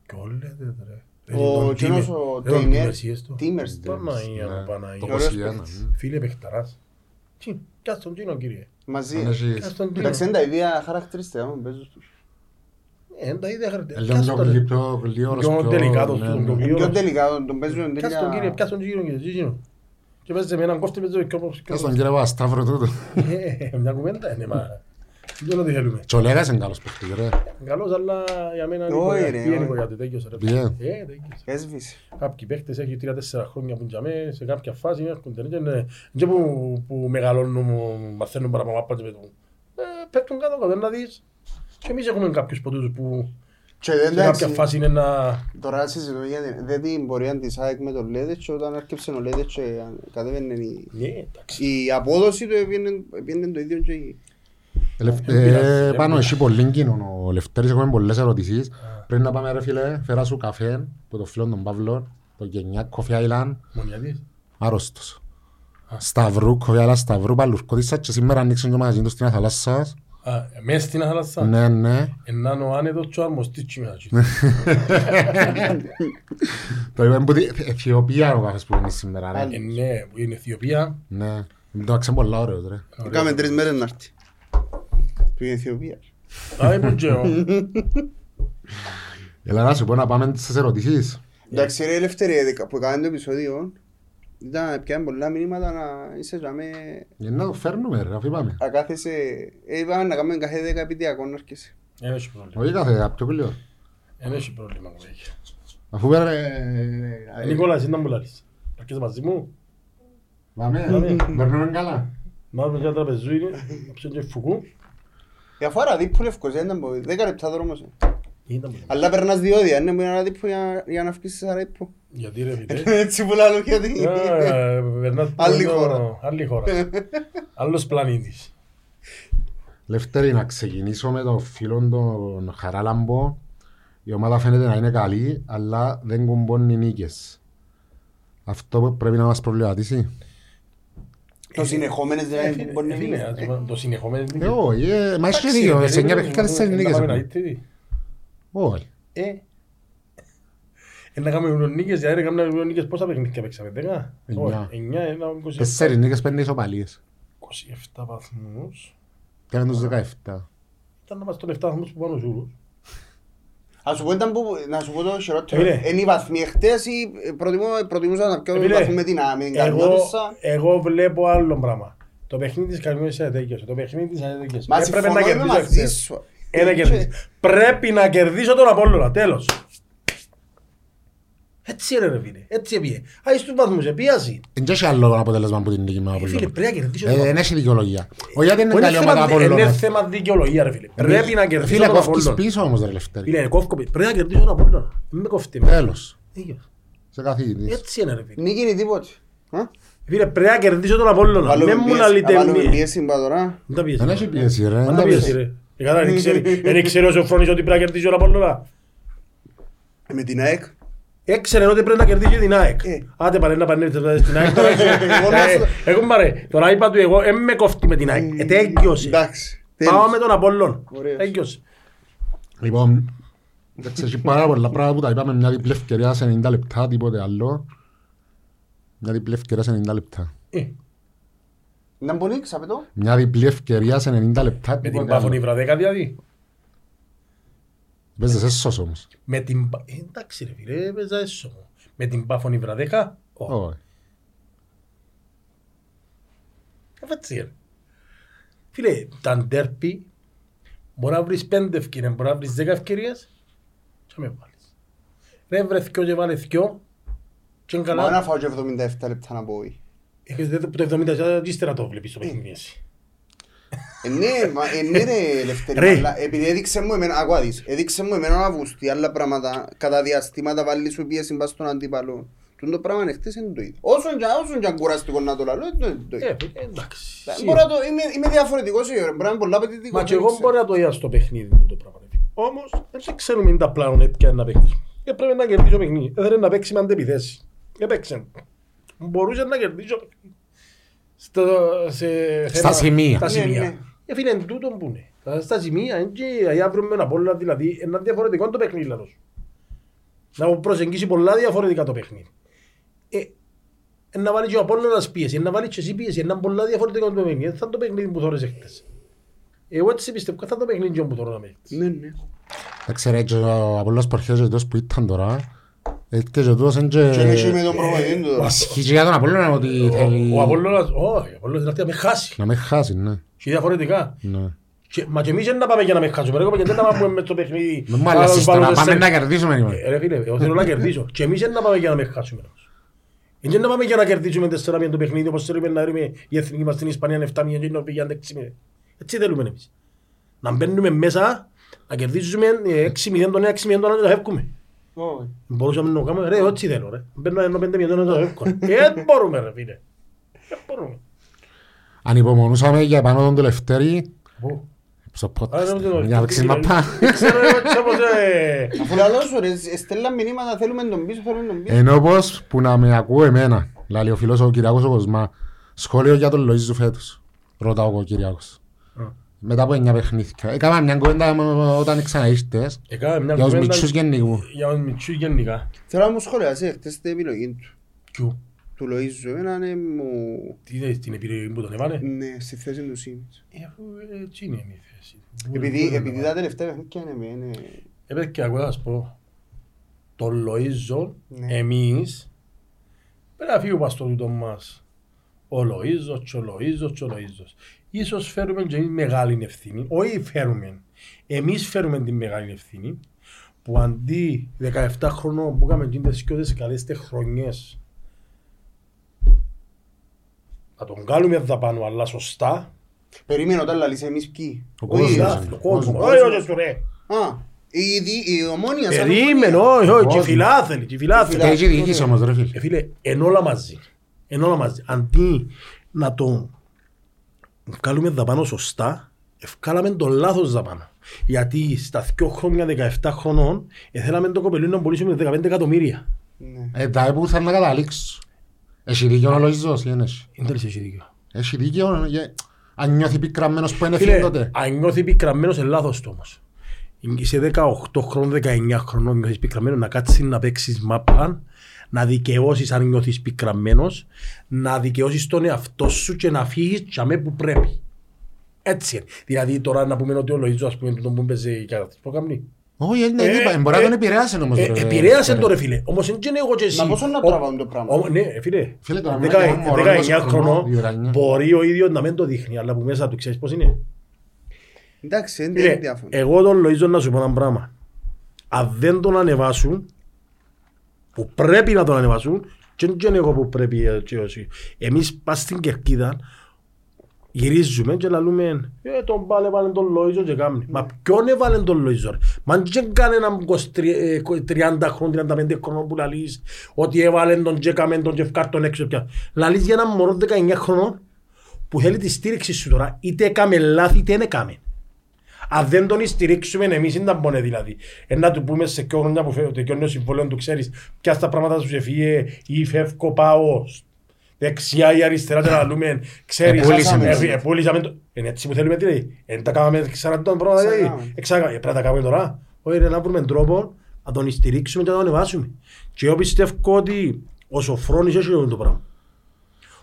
Κι όλοι λέτε ρε. Ο Τον κοινός Τίμερ- ο ε, τον Τίμερ- Τίμερσιες το. Τίμερς. Παναγία μου, Ναι, Παναγία. Το Ωραίος 21. παίκτης. ναι. Φίλε παιχταράς. Τι, κι ας τον Τίνο κύριε. Μαζί. Αν έχεις- Κι ας τον Τίνο. Εντάξει, είναι τα ίδια χαρακτηριστικά μου παίζουν τους. Ε, είναι τα ίδια Ε, χαρακτηριστικά. Λίγο Κι ας πιο τον- γλυ- πιο γλυόρος, Πιο πιο- τελικάτος ναι, του, ναι. το Είναι γλυόρος. πιο τελικά, τον παίζουν Κι ας τον κύριε, τέλεια. κι ας τον κύριο κύριε, τζίγινο. Και παίζε με έναν κόφτη, παίζε και όπως... Ας τον κύριε Παπασταύρο τούτο. Ε, Μια κουβέντα είναι, μα... Δεν είναι ότι θέλουμε. Και ο Λέδες είναι καλός παίχτης, ρε. Καλός, αλλά για μένα είναι Όχι, οικογένεια. ρε, Τι είναι όχι. οικογένεια, τέλειωσε, ρε. Ποιε; Ε, τέλειωσε. Έσβησε. Κάποιοι παίχτες έχει τρία-τέσσερα χρόνια που είναι σε κάποια φάση έρχονται. Δεν είναι και που, που μεγαλώνουν, μαθαίνουν παραπάνω από και πέτουν. Ε, πέφτουν κάτω κάτω, να δεις. Και εμείς έχουμε κάποιους ποτούς που Και δεν σε κάποια εντάξει, φάση είναι να... τώρα συζητώ για την- δεν την πορεία της ΑΕΚ με τον Λέδες και όταν έρκεψε ο Λέδες και κατέβαινε η- Ναι, εντάξει. η απόδοση του έπιανε- έπιανε το ίδιο και η- Ελευ- Ε, πειράζει, ε, δεν Πάνω πειράζει. έχει πολύ κοινό ο Λευτέρης, έχουμε πολλές ερωτήσεις. Πριν να πάμε ρε φίλε, φέρα σου καφέ που το φίλο τον Παύλο, το Γενιά Coffee Island, Μονιατής. άρρωστος. Σταυρού, Coffee Island Σταυρού, παλουρκώτησα και σήμερα ανοίξαν το μαγαζί τους στην θάλασσα. Α, μες στην θάλασσα. Ναι, ναι. Ενά ο άνετος και ο αρμοστής και μετά. Το είπαμε που τη- Αιθιοπία ο καφές που είναι σήμερα, ρε. Ε, Ναι, που είναι Αιθιοπία. Ναι. Το άξαν πολλά ωραίος, ρε. Κάμε τρεις μέρες να έρθει. Πήγε Αιθιοπία. Α, ήμουν και εγώ. Έλα να σου πω να πάμε στις ερωτήσεις. Εντάξει ρε Ελευθερία, δεκα- που έκαμε το επεισόδιο, Ήταν πια πολλά μηνύματα να είσαι για με... Για να το φέρνουμε ρε, αφού είπαμε. Να κάθεσαι... Ε, είπαμε να κάνουμε κάθε δέκα επιτυακό να έρχεσαι. Δεν έχει πρόβλημα. Όχι κάθε, απ' το πλοίο. Δεν έχει πρόβλημα. κοπέλια. Αφού πέρα... Ε, Νικόλας, εσύ να μου λάρεις. Αρκείς μαζί μου; Πάμε, περνούμε καλά. Μάλλον για τραπεζού είναι. Να ψω και φουκού. Η αφορά δίπου Λευκοσία ήταν από δέκα λεπτά δρόμος. Ε. Ήταν πολύ. Αλλά περνάς διόδια, είναι που είναι ένα δίπου για, για να βγεις σε ρέπου. Γιατί ρε φίλε. Έτσι που λάλλω γιατί... Α, περνάς Άλλη από χώρα. το- Άλλη χώρα. Άλλος πλανήτης. Λευτέρη, να ξεκινήσω με τον φίλο τον Χαράλαμπο. Η ομάδα φαίνεται να είναι καλή, αλλά δεν κουμπώνει νίκες. Αυτό πρέπει να μας προβληματίσει. Το συνεχόμενες Ε, δηλαδή φίλε, που μπορεί να ε, φίλε, γίνει. ας πούμε, Το συνεχόμενο είναι- Ε, όχι, ε, μα έχει Εντάξει, δίκιο, ρε, σε εννιά περίμενε, παιχνίδια τέσσερις να νίκες. πάμε να έχουμε. δείτε τι. Όχι. Ε. Ε, να κάνουμε νίκες, γιατί ρε, κάνουμε νίκες πόσα παιχνίδια παίξαμε, δέκα; Εννιά. Όχι, εννιά, ένα, 27. Τέσσερις νίκες, πέντε ισοπαλίες. 27 βαθμούς. Και τους 17. Ήταν να μας τον 7 βαθμούς που πάνω σούρους. Ας σου πω ήταν που, να σου πω το χειρότερο. Φίλε. Είναι οι βαθμοί εχθές ή προτιμώ- προτιμούσα να πιω Ε, φίλε, βαθμοί με την άμυνα. την Εγώ, Καρδιόπισσα. εγώ βλέπω άλλο πράγμα. Το παιχνίδι της Καρμιώτης ατέκειωσε. Το παιχνίδι της ατέκειωσε. Μα Έπρεπε συμφωνώ, να είμαι κερδίσω μαζί χθες. σου. Ε, να Ε, κερδίσω. Πρέπει να κερδίσω τον Απόλλωνα. Τέλος. Έτσι είναι ρε φίλε. Έτσι έπιε. Άι στους βαθμούς. Επίαση. Δεν έχει άλλο αποτέλεσμα που την νίκη με Ε, Απόλλωνα. Φίλε, πρέπει να κερδίσω Ε, τον Δεν Απόλλωνα. έχει δικαιολογία. Όχι γιατί είναι Είναι καλή ομάδα θέμα- Είναι Απόλλωνας. θέμα δικαιολογία ρε φίλε. Πρέπει να κερδίσω Φίλε, τον κόφκεις Απόλλωνα. πίσω όμως ρε Λευτέρη. Φίλε, κόφκω. Πρέπει να κερδίσω τον Απόλλωνα. Μην με κόφτει. Τέλος. Δίκαιος. Σε καθηγητής. Έτσι είναι ρε φίλε. Νίκη είναι τίποτε. Α; Φίλε, πρέπει να κερδίσω τον Απόλλωνα. Βάλουμε Με μου πίεση- να λύτε να βάλουμε μη- πίεση μπα τώρα. Δεν τα πιέσει. Δεν έχει πίεση ρε. Μα δεν τα τα πιέσει πίεση. ρε. Ε, καλά, δεν ξέρει- Δεν ξέρει ο Σοφρόνης ότι πρέπει να κερδίσει ο Απόλλωνα. Ε, Με την ΑΕΚ; Έξερε ότι πρέπει να κερδίσει την ΑΕΚ. Ε. Άντε παρέ να πανέλθετε στην ΑΕΚ τώρα. Εγώ να σου- Ε, Εγώ πάρε, τώρα είπα του εγώ, δεν με κόφτει με την ΑΕΚ. Ε, Τέλειωσε. Εντάξει. Πάω τέλος. με τον Απόλλων. Ωραίος. Τέλειωσε. Λοιπόν, εντάξει, έχει πάρα πολλά πράγματα που τα είπαμε μια διπλή ευκαιρία σε 90 λεπτά, τίποτε άλλο. Μια διπλή ευκαιρία σε 90 λεπτά. Ε, Να μπορεί, ξαπετώ. Μια διπλή ευκαιρία σε 90 λεπτά, Με την τίποτε Πάφωνη άλλο. βραδέκα δηλαδή. Παίζεις έσως όμως. Με την... Πα- ε, Εντάξει ρε φίλε, έπαιζα έσω μου. Με την Πάφωνη βραδέκα. όχι. Όχι. Ε, Έτσι ρε. Φίλε, τα ντέρπι μπορεί να βρεις πέντε ευκαιρίες, μπορεί να βρεις δέκα ευκαιρίες και με βάλεις. Ρε βρε θκιο και βάλε θκιο και είναι Μα να καλά. φάω και 77 λεπτά να πω. όχι. Έχεις δει που το 70 και ύστερα το βλέπεις το παιχνίδι εσύ. Ε, ναι, μα, ε, ναι ρε Λευτέρη, Ρε. αλλά επειδή έδειξε μου εμένα, ακούω δεις, έδειξε μου εμένα να βουστεί άλλα πράγματα, κατά διαστήματα βάλει σου πίεση πας στον αντίπαλο. Τούν το πράγμα εχθές είναι το ίδιο. Όσον και όσον και αν κουραστικό να το λαλώ, είναι το- το ίδιο. Ε, φίλε, εντάξει. Ε, μπορώ να το- είμαι- Είμαι διαφορετικός, ε, μπορεί να είναι πολλά απαιτητικός. Μα και εγώ δεν ξέρω. μπορώ να το είδα στο παιχνίδι μου το πράγμα. ρε φίλε. Όμως δεν ξέρουμε είναι τα πλάνο έτια να παίξεις. Και πρέπει να κερδίσει το παιχνίδι. Έθελε να παίξει με αντεπιθέσει. Έπαιξε. Μπορούσε να κερδίσει το παιχνίδι. Στο, σε Στα θέμα- σημεία. Στα Ναι, σημεία. ναι. Ε, φίλε, εν τούτον που είναι. Τα- Στα σημεία, είναι και για βρούμε ένα πολλά, δηλαδή, είναι διαφορετικό το παιχνίδι, λάθος. Να προσεγγίσει πολλά διαφορετικά το παιχνίδι. Ε, ε, να βάλεις και ο Απόλλωνας πίεση, ε, να βάλεις και εσύ πίεση, είναι πολλά διαφορετικό το παιχνίδι. Δεν θα είναι το παιχνίδι που θωρείς χτες. Εγώ έτσι πιστεύω, θα είναι το παιχνίδι που θωρώ να με χτες. Ναι, ναι. Εντάξει ρε, και ο Απόλλωνας Πορχέας και τός που ήταν τώρα. Ε, Και και τός είναι και... Και είναι και με τον προπονητή του τώρα. Ισχύει και για τον Απόλλωνα ότι θέλει Ο Απόλλωνας, όχι, ο Απόλλωνας είναι αυτή να με χάσει. να με χάσει, ναι. Και διαφορετικά. ναι. Και- Μα και εμείς δεν να πάμε για να με χάσουμε, ρε κοπέλια, δεν να πάμε με το παιχνίδι. Με μου αλλάσεις βάλω τώρα, πάμε τέσσερα- να κερδίσουμε. Ε, είμαστε. Ρε φίλε, εγώ θέλω να κερδίσω. Και εμείς δεν να πάμε για να με χάσουμε. όμως. Ε, Δεν να πάμε για να κερδίσουμε 4-0 το παιχνίδι, όπως θέλουμε να ρούμε η εθνική μας στην Ισπανία 7-0 και η Νορβηγία 6-0. Έτσι θέλουμε εμείς. Να μπαίνουμε μέσα, να κερδίσουμε ε, 6-0 τον 6-0 τον άλλο και να φεύγουμε. Όχι. Μπορούσαμε να το κάνουμε, ρε, έτσι θέλω ρε. Μπαίνω ενώ 5-0 να το φεύγω. Ε, Δεν μπορούμε ρε φίλε. Δεν μπορούμε. Ανυπομονούσαμε για πάνω τον Λευτέρη Πού; στο Α, δεν podcast. ξέρω, Για να παίξεις τι- μαπά. Ξέρω εγώ έτσι όπως, ε, Αφού λαλώ σου ρε, στέλναν μηνύματα, θέλουμε τον πίσω, θέλουμε τον πίσω. Ενώ πως που να με ακούω εμένα, λέει ο φίλος ο Κυριάκος ο Κοσμά, σχόλιο για τον Λοΐζου φέτος, ρωτά ο Κυριάκος. Α. Μετά από εννιά παιχνίδια. Έκανα μια κουβέντα με- όταν ξαναήρθες Έκαμε μια για τους κουβέντα μητσούς γενικού. για τους μητσούς γενικά. Θέλω να μου σχολιάσει χτες την επιλογή του. Ποιου; Του Λοΐζου, εμένα ναι μου... Τι είδες την επιλογή που τον έβαλε; Ναι, στη θέση του Σίμιτς. Ε, αφού έτσι είναι η θέση. Επειδή, επειδή τα τελευταία παιχνίδια είναι με, είναι... Έπαιξε και ακούω να σας πω. Το Λοΐζο, Ναι. εμείς, Πρέπει να φύγει ο παστό τούτο μας. Ο Λοΐζος και ο Λοΐζος και ο Λοΐζος. Ίσως φέρουμε και εμείς μεγάλη ευθύνη. Όχι φέρουμε. Εμείς φέρουμε την μεγάλη ευθύνη που αντί 17 χρονών που είχαμε εκείνες και τις καλές χρονιές να τον κάνουμε δαπάνω αλλά σωστά Περίμενε όταν λαλείς εμείς ποιοι; Ο Όχι, κόσμος. α, ο κόσμος. κόσμος. Όχι, όχι, ρε. Α, η, δι- η ομόνια σαν Περίμενε, ομόνια. όχι, όχι, και κόσμος. φιλάθελοι, και φιλάθελοι. Και έχει διοίκηση όμως ρε φίλε. Ε, φίλε, εν όλα μαζί. Εν όλα μαζί. Αντί να το βγάλουμε δαπάνω σωστά, ευκάλαμε το λάθος δαπάνω. Γιατί στα 2 χρόνια, 17 χρονών, ε, θέλαμε το κοπελίνο να πουλήσουμε 15 εκατομμύρια. Ναι. Ε, τα που θέλω να καταλήξω. Έχει δίκιο ο Λοΐζος ή δεν έχει; Είναι τέλος έχει δίκιο. Έχει δίκιο, ε, αν νιώθει πικραμμένος που είναι Φίλε, φίλο τότε. αν νιώθει πικραμένος, είναι λάθος το όμως. Είσαι 18 χρόνων, 19 χρόνων, νιώθεις πικραμένος, να κάτσεις να παίξεις μάπα, να δικαιώσεις αν νιώθεις πικραμένος, να δικαιώσεις τον εαυτό σου και να φύγεις για που πρέπει. Έτσι είναι. Δηλαδή τώρα να πούμε ότι ο Λοΐζος, ας πούμε, τον που παίζει η καρατής, που κάνει; Όχι, είναι Ε, είπα, μπορεί να ε, τον επηρεάσει όμως. Ε, ρε, επηρέασε ρε. το ρε φίλε. Όμως δεν είναι εγώ και εσύ. Μα πόσο να Ο- τραβάουν το πράγμα. ο- Ναι, ε, φίλε. Φίλε, τώρα, Δεκα- μιλάμε για μωρό 19 20 χρονών χρονών, 19. μπορεί ο ίδιος να μην το δείχνει, αλλά που μέσα του ξέρεις πώς είναι. Εντάξει, δεν Φίλε, είναι διάφορο. εγώ τον Λοΐζο να σου πω ένα πράγμα. Αν δεν τον ανεβάσουν, που πρέπει να τον ανεβάσουν, και δεν είναι εγώ που πρέπει ε, και όσοι. Εμείς πας στην Κερκίδα, γυρίζουμε και λαλούμε «Ε, τον πάλε βάλε τον Λοΐζο και κάμνει». Μα ποιον έβαλε τον Λοΐζο ρε. Μα δεν κανέναν 23, ε, 30 χρόνων, 35 χρόνων που λαλείς ότι έβαλε τον και κάμεν τον και φκάρ τον έξω πια. Λαλείς για έναν μωρό 19 χρόνων που θέλει τη στήριξη σου τώρα, είτε έκαμε λάθη είτε δεν έκαμε. Αν δεν τον στηρίξουμε εμείς είναι τα μπονέ δηλαδή. Ε, να του πούμε σε ποιο χρόνια που φεύγει, τελειώνει ο συμβόλαιο του ξέρεις ποια στα πράγματα σου φύγε ή φεύγω πάω δεξιά ή αριστερά και να λέμε ξέρεις Επούλησαμε. ε, επούλησαμε το- είναι έτσι που θέλουμε τι λέει. Δεν τα κάναμε 40 πράγματα δηλαδή. Εξάγαμε. Εξάγαμε. Ε, Πρέπει να τα κάνουμε τώρα. Όχι ρε να βρούμε τρόπο να τον στηρίξουμε και να τον ανεβάσουμε. Και εγώ πιστεύω ότι ο Σοφρόνης έχει αυτό το πράγμα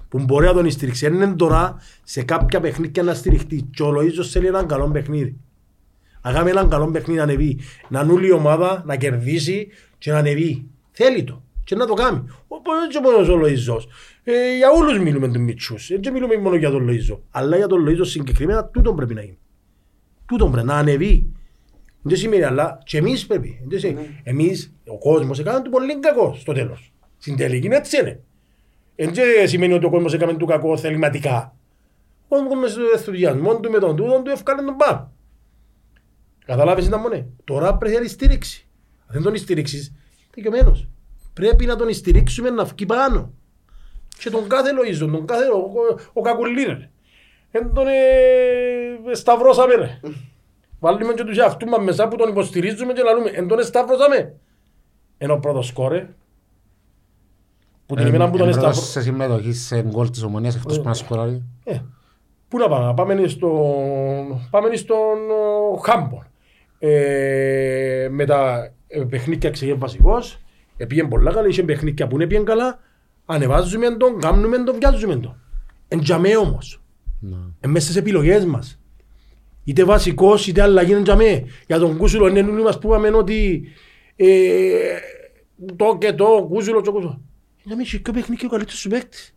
που μπορεί να τον στηρίξει. Δεν είναι τώρα σε κάποια παιχνίδια να στηριχτεί. Και ο Λοΐζος θέλει έναν καλό παιχνίδι. Να κάνει έναν καλό παιχνίδι να ανεβεί. Να νουλεί η ομάδα, να κερδίσει και να ανεβεί. Θέλει το. Και να το κάνει. Οπότε έτσι μόνος ο Λοΐζος. Ε, για όλους μιλούμε τους μητσούς. Δεν μιλούμε μόνο για τον Λοΐζο. Αλλά για τον Λοΐζο συγκεκριμένα τούτον πρέπει να γίνει. Τούτον πρέπει να ανεβεί. Δεν σημαίνει αλλά και εμείς πρέπει. Δεν σημαίνει. Εμείς, ο κόσμος έκανε του πολύ κακό στο τέλος. Στην τελική είναι έτσι είναι. Εν και σημαίνει ότι ο κόσμος έκαμε του κακό θεληματικά. Ο κόσμος στο ενθουσιασμό του με τον τούτον του ευκάλε τον πάνω. Καταλάβεις ήταν μόνε. Τώρα πρέπει να στήριξη. Αν δεν τον στηρίξεις, δικαιωμένος. Πρέπει να τον στηρίξουμε να βγει πάνω. Και τον κάθε Λοΐζο, τον κάθε ο, ο, ο Κακουλή ρε. Εν τον ε, σταυρώσαμε ρε. Βάλουμε και τους εαυτούς μας μέσα που τον υποστηρίζουμε και λαλούμε. Εν τον σταυρώσαμε. Εν ο πρώτος σκόρε. Που την ημέρα που τον Ε, πρώτος σταυρώσαμε. σε συμμετοχή σε γκολ της ομονίας εκτός που να σκοράρει. Ε, πού να πάμε, πάμε στον, πάμε στον ο, Χάμπον. Ε, με τα ε, παιχνίδια ξεκίνησε βασικός, επήγαινε πολλά καλά, είχε παιχνίδια που είναι πήγαινε καλά, ανεβάζουμε τον, κάνουμε τον, βιάζουμε τον. Εν τζαμέ όμως, Ναι. εν μέσα στις επιλογές μας. Είτε βασικός, είτε αλλαγή είναι τζαμέ. Για τον Κούσουλο είναι όλοι μας που είπαμε ότι ε, το και το, ο Κούσουλο και ο Κούσουλο. Να μην έχει και ο παιχνίδι ο καλύτερος σου παίκτης.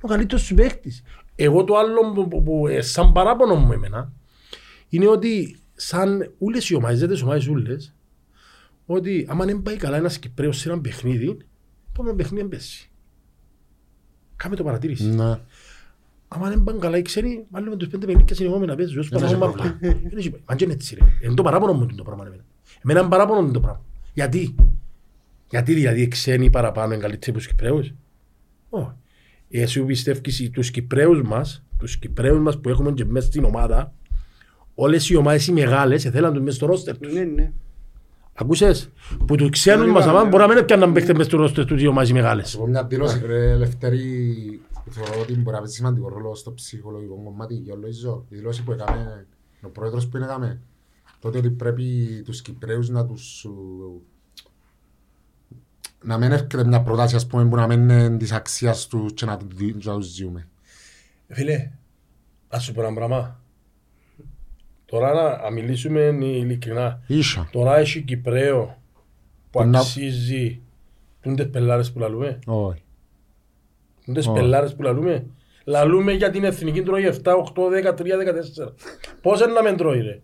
Ο καλύτερος σου παίκτης. Εγώ το άλλο που, που, που, ε, σαν παράπονο μου εμένα είναι ότι σαν όλες οι ομάδες, δεν τις ομάδες όλες, ότι άμα δεν πάει καλά ένας Κυπρέος σε ένα παιχνίδι, πάμε παιχνίδι εμπέσει. Κάμε το παρατήρηση. Ναι. Άμα δεν πάνε καλά οι ξένοι, βάλουμε τους πέντε παιχνίδια συνεχόμενα παίζουν. Όσο Δεν πάμε έχει μάπα. πρόβλημα. Δεν έχει πρόβλημα. Μα και είναι έτσι ρε. Είναι το παράπονο μου το πράγμα. εμένα. Εμένα είναι παράπονο μου το πράγμα. Γιατί; Γιατί δηλαδή οι ξένοι παραπάνω είναι καλύτεροι από τους Κυπρέους; Όχι. Εσύ πιστεύεις τους Κυπρέους μας, τους Κυπρέους μας που έχουμε και μέσα στην ομάδα, όλες οι ομάδες οι μεγάλες θέλαν τους μέσα στο ρόστερ τους. Ναι, ναι. Ακούσες; Που τους ξένους Ναι, μας ναι, αμάν ναι. μπορεί να μην έπιαναν παίχτες μέσα στο ρόστερ τους οι ομάδες οι μεγάλες. Σε πω μια δήλωση, ρε Ελευθερή, που θεωρώ ότι μπορεί να παίξει σημαντικό ρόλο στο ψυχολογικό κομμάτι για όλο ζω. Η δήλωση που έκαμε, ο πρόεδρος που έκαμε, τότε ότι πρέπει τους Κυπρέους να τους... ου, να μην έρχεται μια πρόταση, ας πούμε, που να μην είναι της αξίας τους και να, τους δι- να τους ζούμε. Φίλε, ας σου πω ένα πράγμα. Τώρα να, να μιλήσουμε ειλικρινά. Ίσα. Τώρα έχει Κυπρέο που Που να- αξίζει τούντες πελάρες που λαλούμε; Όχι. Τις Ω. πελάρες που λαλούμε; Λαλούμε για την εθνική τρώει 7, 8, 10, 3, 14. Πώς είναι να με τρώει ρε;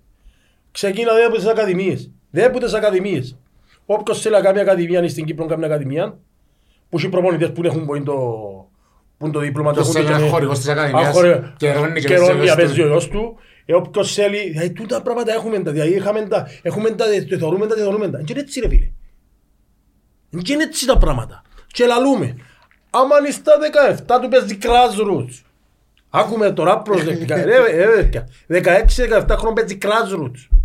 Ξεκίνα δε από τις ακαδημίες. Δε από τις ακαδημίες. Όποιος θέλει να κάνει ακαδημία στην Κύπρο κάνει ακαδημία. Που έχει προπονητές που έχουν που είναι το, που είναι το δίπλωμα. Ποιος το θέλει έχουν να και- είναι χορηγός της Ακαδημίας, Α, χορε- καιρώνει και καιρώνει παίζει ο να γιος παίζει του. ο γιος του. Ε, όποιος θέλει, δηλαδή τούτα πράγματα έχουμε τα, δηλαδή είχαμε τα, έχουμε τα, τε θεωρούμε τα, τε θεωρούμε τα. Είναι έτσι ρε φίλε. Είναι έτσι τα πράγματα. Και λαλούμε. Άμα είναι στα 17 του παίζει grassroots. Άκουμε τώρα προσεκτικά. Ρε, ρε, ρε, 16-17 χρόνων παίζει grassroots.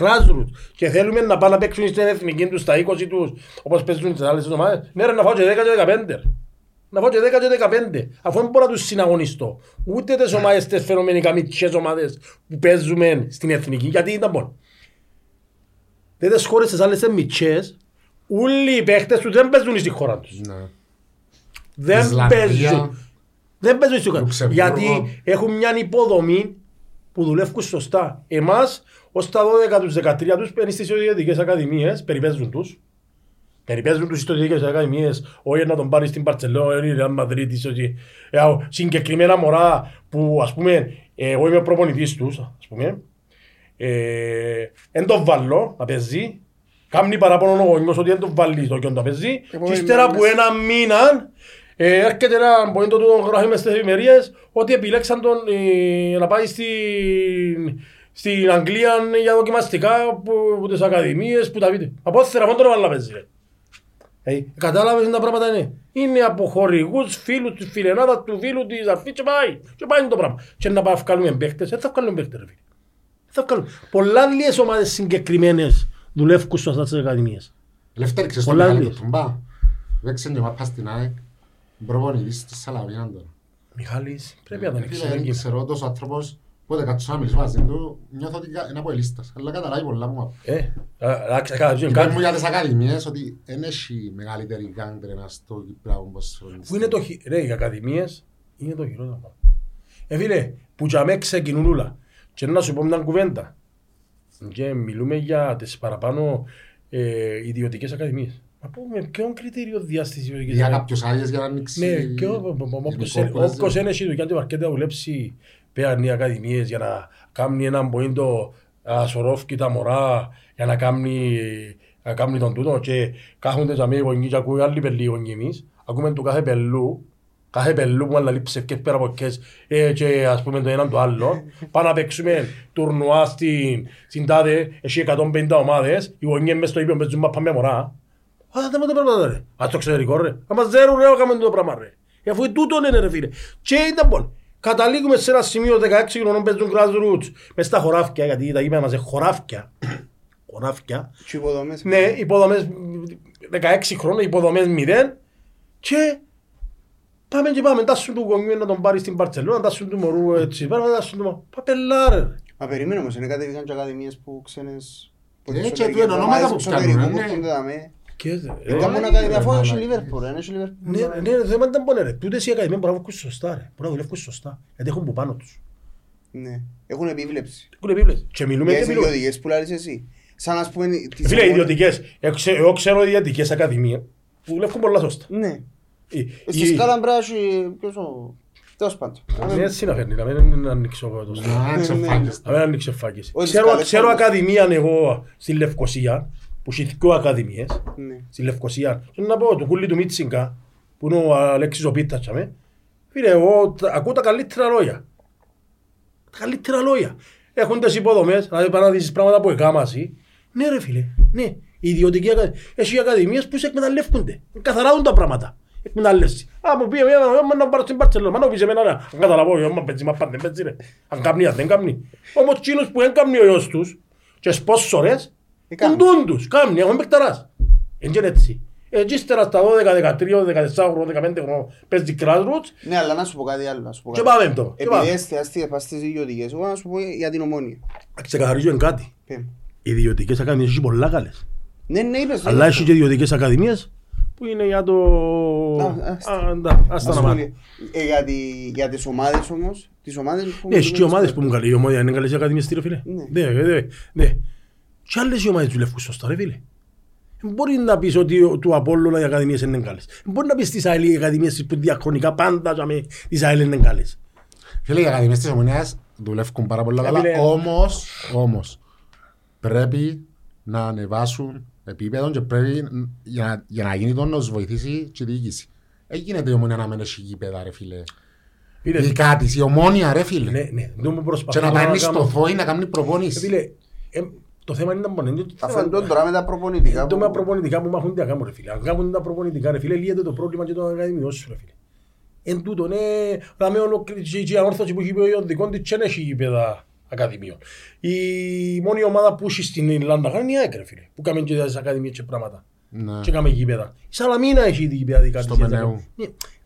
Grassroots. Και θέλουμε να πάνε να παίξουν στην εθνική τους, στα 20 τους, όπως παίζουν τις άλλες ομάδες. Ναι ρε, να φάω και 10 και 15. Να φάω και 10 και 15. Αφού δεν μπορώ να τους συναγωνιστώ. Ούτε τις ομάδες, τις φαινομενικά μητσές ομάδες που παίζουμε στην εθνική. Γιατί ήταν μόνο. Δεν τις χώρες τις άλλες είναι μητσές. Όλοι οι παίχτες τους δεν παίζουν στη χώρα τους. Ναι. Δεν Ισλανδία. παίζουν. Δεν παίζουν στη χώρα. Λουξεμβούργο. Γιατί έχουν μια υποδομή που δουλεύουν σωστά. Εμάς, ως τα 12 τους 13 τους παίρνει στις ιδιωτικές ακαδημίες, περιπέζουν τους. Περιπέζουν τους στις ιδιωτικές ακαδημίες, όχι να τον πάρεις στην Παρτσελό, ή η Ρεάλ Μαδρίτης, όχι. Ε, α, συγκεκριμένα μωρά που ας πούμε, ε, εγώ είμαι προπονητής τους, ας πούμε, ε, εν τον βάλω να παίζει, Κάμνει παραπάνω ο γονιός ότι δεν τον βάλει στο κιόν να παίζει και Επόμενη ύστερα μέρα που ένα μήνα ε, έρχεται ένα πόντο του τον γράφει μες στις εφημερίες ότι επιλέξαν τον ε, να πάει στην, στην Αγγλία για δοκιμαστικά που, που τις ακαδημίες που τα βίντεο. Από όθερα μόνο τον έβαλα να παίζει. Ρε. Ε, κατάλαβες τι τα πράγματα είναι. Είναι από χορηγούς, φίλους της φιλενάδας, του φίλου της αρφής και πάει. Και πάει το πράγμα. Και να πάει να βγάλουμε παίχτες, δεν θα βγάλουμε παίχτες ρε φίλε. Θα βγάλουμε. Πολλά λίγες ομάδες συγκεκριμένες δουλεύουν σωστά στις ακαδημίες. Λευτέρη, ξέρεις τον Πολλά Μιχάλη λίγες. του Τουμπά. Παίξε και μάπα στην ΑΕΚ. Προπονητής της Σαλαβίνα τώρα. Μιχάλης, πρέπει να τον Φίλε, ξέρει. δεν ξέρω τόσο άνθρωπος. Πότε κάτσω να μιλήσω μαζί του, νιώθω ότι είναι από ελίστας. Αλλά καταλάβει πολλά μου. Ε, εντάξει, καλά, Είπε κάτι. μου για τις ακαδημίες ότι δεν έχει μεγαλύτερη γκάγκρενα στο Κυπριακό ποδόσφαιρο. Πού είναι το χει... Ρε, οι ακαδημίες είναι το χειρότερο. Ε, φίλε, που για με ξεκινούν όλα. Και να σου πω μια κουβέντα. Και μιλούμε για τις παραπάνω ε, ιδιωτικές ακαδημίες. Μα πω, με ποιον κριτήριο διάστηση ιδιωτικές Για ακαδημίες; κάποιος άδειες για να ανοίξει... Ναι, και ο- ο- ο- όποιος ειδικό είναι- που δεν όποιος ζει. είναι στη δουλειά του παρκέτα να δουλέψει παίρνει ακαδημίες για να κάνει έναν ποίντο σωρόφκι τα μωρά για να κάνει, να κάνει τον τούτο και κάθονται για μí οι γονείς και ακούει άλλοι πελοί οι γονείς εμείς. Ακούμε του κάθε πελού, κάθε πελού που άλλα ψευκές πέρα από κες ε, και ας πούμε το έναν το άλλο. Πάμε να παίξουμε τουρνουά στην, στην τάδε, έχει 150 ομάδες, οι γονείς μες στο ίδιο παίζουν μάπα με μωρά. Α, δεν μου το πράγμα ρε. Ας το εξωτερικό ρε. Άμα ζέρουν ρε, έκαμε το πράγμα ρε. Ε, Αφού τούτο είναι ρε φίλε. Και ήταν bon. Καταλήγουμε σε ένα σημείο 16 χρονών παίζουν grassroots. Μες στα χωράφια, γιατί τα είπαμε μας είναι χωράφια. χωράφια. Και υποδομές. Ναι, υποδομές 16 χρόνια, υποδομές 0. Και πάμε και πάμε. Τάσουν του γονιού να τον πάρει στην Παρτσελώνα, τάσουν του μωρού έτσι. Πάμε τάσουν του μωρού. Παπελάρε ρε. Μα περίμενε όμως, είναι κατεβήκαν και ακαδημίες που ξένες... που Ε, τις και εξωτερικές του είναι ονόματα ομάδες που εξωτερικού κάνουν, που ναι. έρχονται δαμέ. Και, Ε, ε, Κάμουν ε, ακαδημία, ε, αφού ε, έχει ε, Λίβερπουλ, ρε, έχει Λίβερπουλ. Ναι, ναι, το θέμα ήταν πόνε ρε. Τούτες οι ακαδημίες μπορούν να βγουν σωστά ρε. Μπορούν να δουλεύουν σωστά. Γιατί έχουν που πάνω τους. Ναι, έχουν επίβλεψη. Έχουν επίβλεψες. Και μιλούμε Για και τις μιλούμε. ιδιωτικές που λάρεις εσύ. Σαν ας πούμε... τις Φίλε, ομόνες- ιδιωτικές. Εγώ ξέ- Εγώ ξέρω ιδιωτικές ακαδημίες που δουλεύουν πολλά σωστά. Ναι. Η- Στη η- σκάλα πρέπει να έχει... ποιος ο... Τέλος πάντων. Ναι, έτσι να φέρνει, να μην ανοίξω εγώ το Να εξαφάνιστε. Να μην ανοίξω φάκες. Όχι, Ξέρω, καλές ξέρω πάντως. ακαδημία εγώ στη Λευκοσία, που έχει δυο ακαδημίες, Ναι. στη Λευκοσία. Και να πω, του κούλι του Μίτσιγκα, που είναι ο Αλέξης ο Πίτας, τσάμε. Φίλε, εγώ τα- ακούω τα καλύτερα λόγια. Τα καλύτερα λόγια. Έχουν τις υποδομές, δηλαδή παράδειγμα πράγματα που έκαμα εσύ. Ναι ρε φίλε, ναι. Η ιδιωτική ακαδημία. Έχει ακαδημίες που σε εκμεταλλεύκονται; Καθαρά δουν τα πράγματα. Εκμεταλλεύσει. Α, μου πει εμένα, «Ε, να πάρω στην Παρτσελώνα. Μα να πεις εμένα, να αν καταλαβώ, «Ε, μα παίζει, μα πάντα δεν παίζει ρε. Αν κάνει, αν δεν κάνει. Όμως εκείνος που δεν κάνει ο γιος τους και σπόσορες, Ε, κάνει. κοντούν τους. Κάνει, έχουν παικταράς. Εν και έτσι. Έτσι ύστερα στα 12, 13, 14, 15 χρόνια παίζει grassroots Ναι, αλλά να σου πω κάτι άλλο. να σου πω και κάτι. πάμε το. Και Επειδή πάμε. εστιαστεί πας στις ιδιωτικές, εγώ να σου πω για την ομόνια. Ξεκαθαρίζω εν κάτι. Πέμ. Οι ιδιωτικές ακαδημίες έχει πολλά καλές. Ναι, ναι, είπες. Αλλά ναι. έχει και ιδιωτικές ακαδημίες που είναι για το... Α, ας- Α, ντα, Ας τα Ας να πούμε, μάθω. ε, για τη- Για τις ομάδες όμως, τις ομάδες που... Ναι, έχει και ομάδες που μου καλεί. Η ομάδια είναι καλές οι ακαδημίες, ρε φίλε; Ναι. Ναι, ναι, ναι. ναι. Και άλλες οι ομάδες δουλεύουν σωστά, ρε φίλε. Δεν μπορεί να πεις ότι ο- του Απόλλωνα οι ακαδημίες είναι καλές. Δεν μπορεί να πεις τις ΑΕΛ οι ακαδημίες που διαχρονικά πάντα τζάμε, τις ΑΕΛ είναι καλές. Φίλε, οι ακαδημίες της Ομονίας δουλεύουν πάρα πολύ Ε, καλά, φίλε. όμως, όμως, πρέπει να ανεβάσουν επίπεδο και πρέπει ν- για, να- για να γίνει το να τους βοηθήσει και η διοίκηση. Δεν γίνεται η Ομονία να μένει έχει γήπεδα ρε φίλε. Φίλε, Δικά της, η Ομόνια ρε φίλε. ναι, ναι, δεν μου Και προσπαθώ να πάει στο κάνω. φόη να κάνει Ε, προπόνηση. Φίλε, ε, το θέμα είναι να μπορεί. είναι το Αφού θέμα- είναι τώρα με τα προπονητικά. Ε, Το με που- προπονητικά που μάχουν τι να κάνουν ρε φίλε. Αν κάνουν τα προπονητικά ρε φίλε, λύεται το πρόβλημα και των ακαδημιών σου ρε φίλε. Εν τούτο, ναι, να με ολοκληρώσει και η ανόρθωση που έχει πει ο Ιωδικών της δεν έχει γήπεδα ακαδημιών. Η μόνη ομάδα που έχει στην Ιρλάνδα είναι η ΑΕΚ ρε φίλε, που κάνουν και τις ακαδημίες και πράγματα. Ναι. Και κάνουμε γήπεδα. Η Σαλαμίνα έχει ήδη γήπεδα δικά Στο της. Μενέου.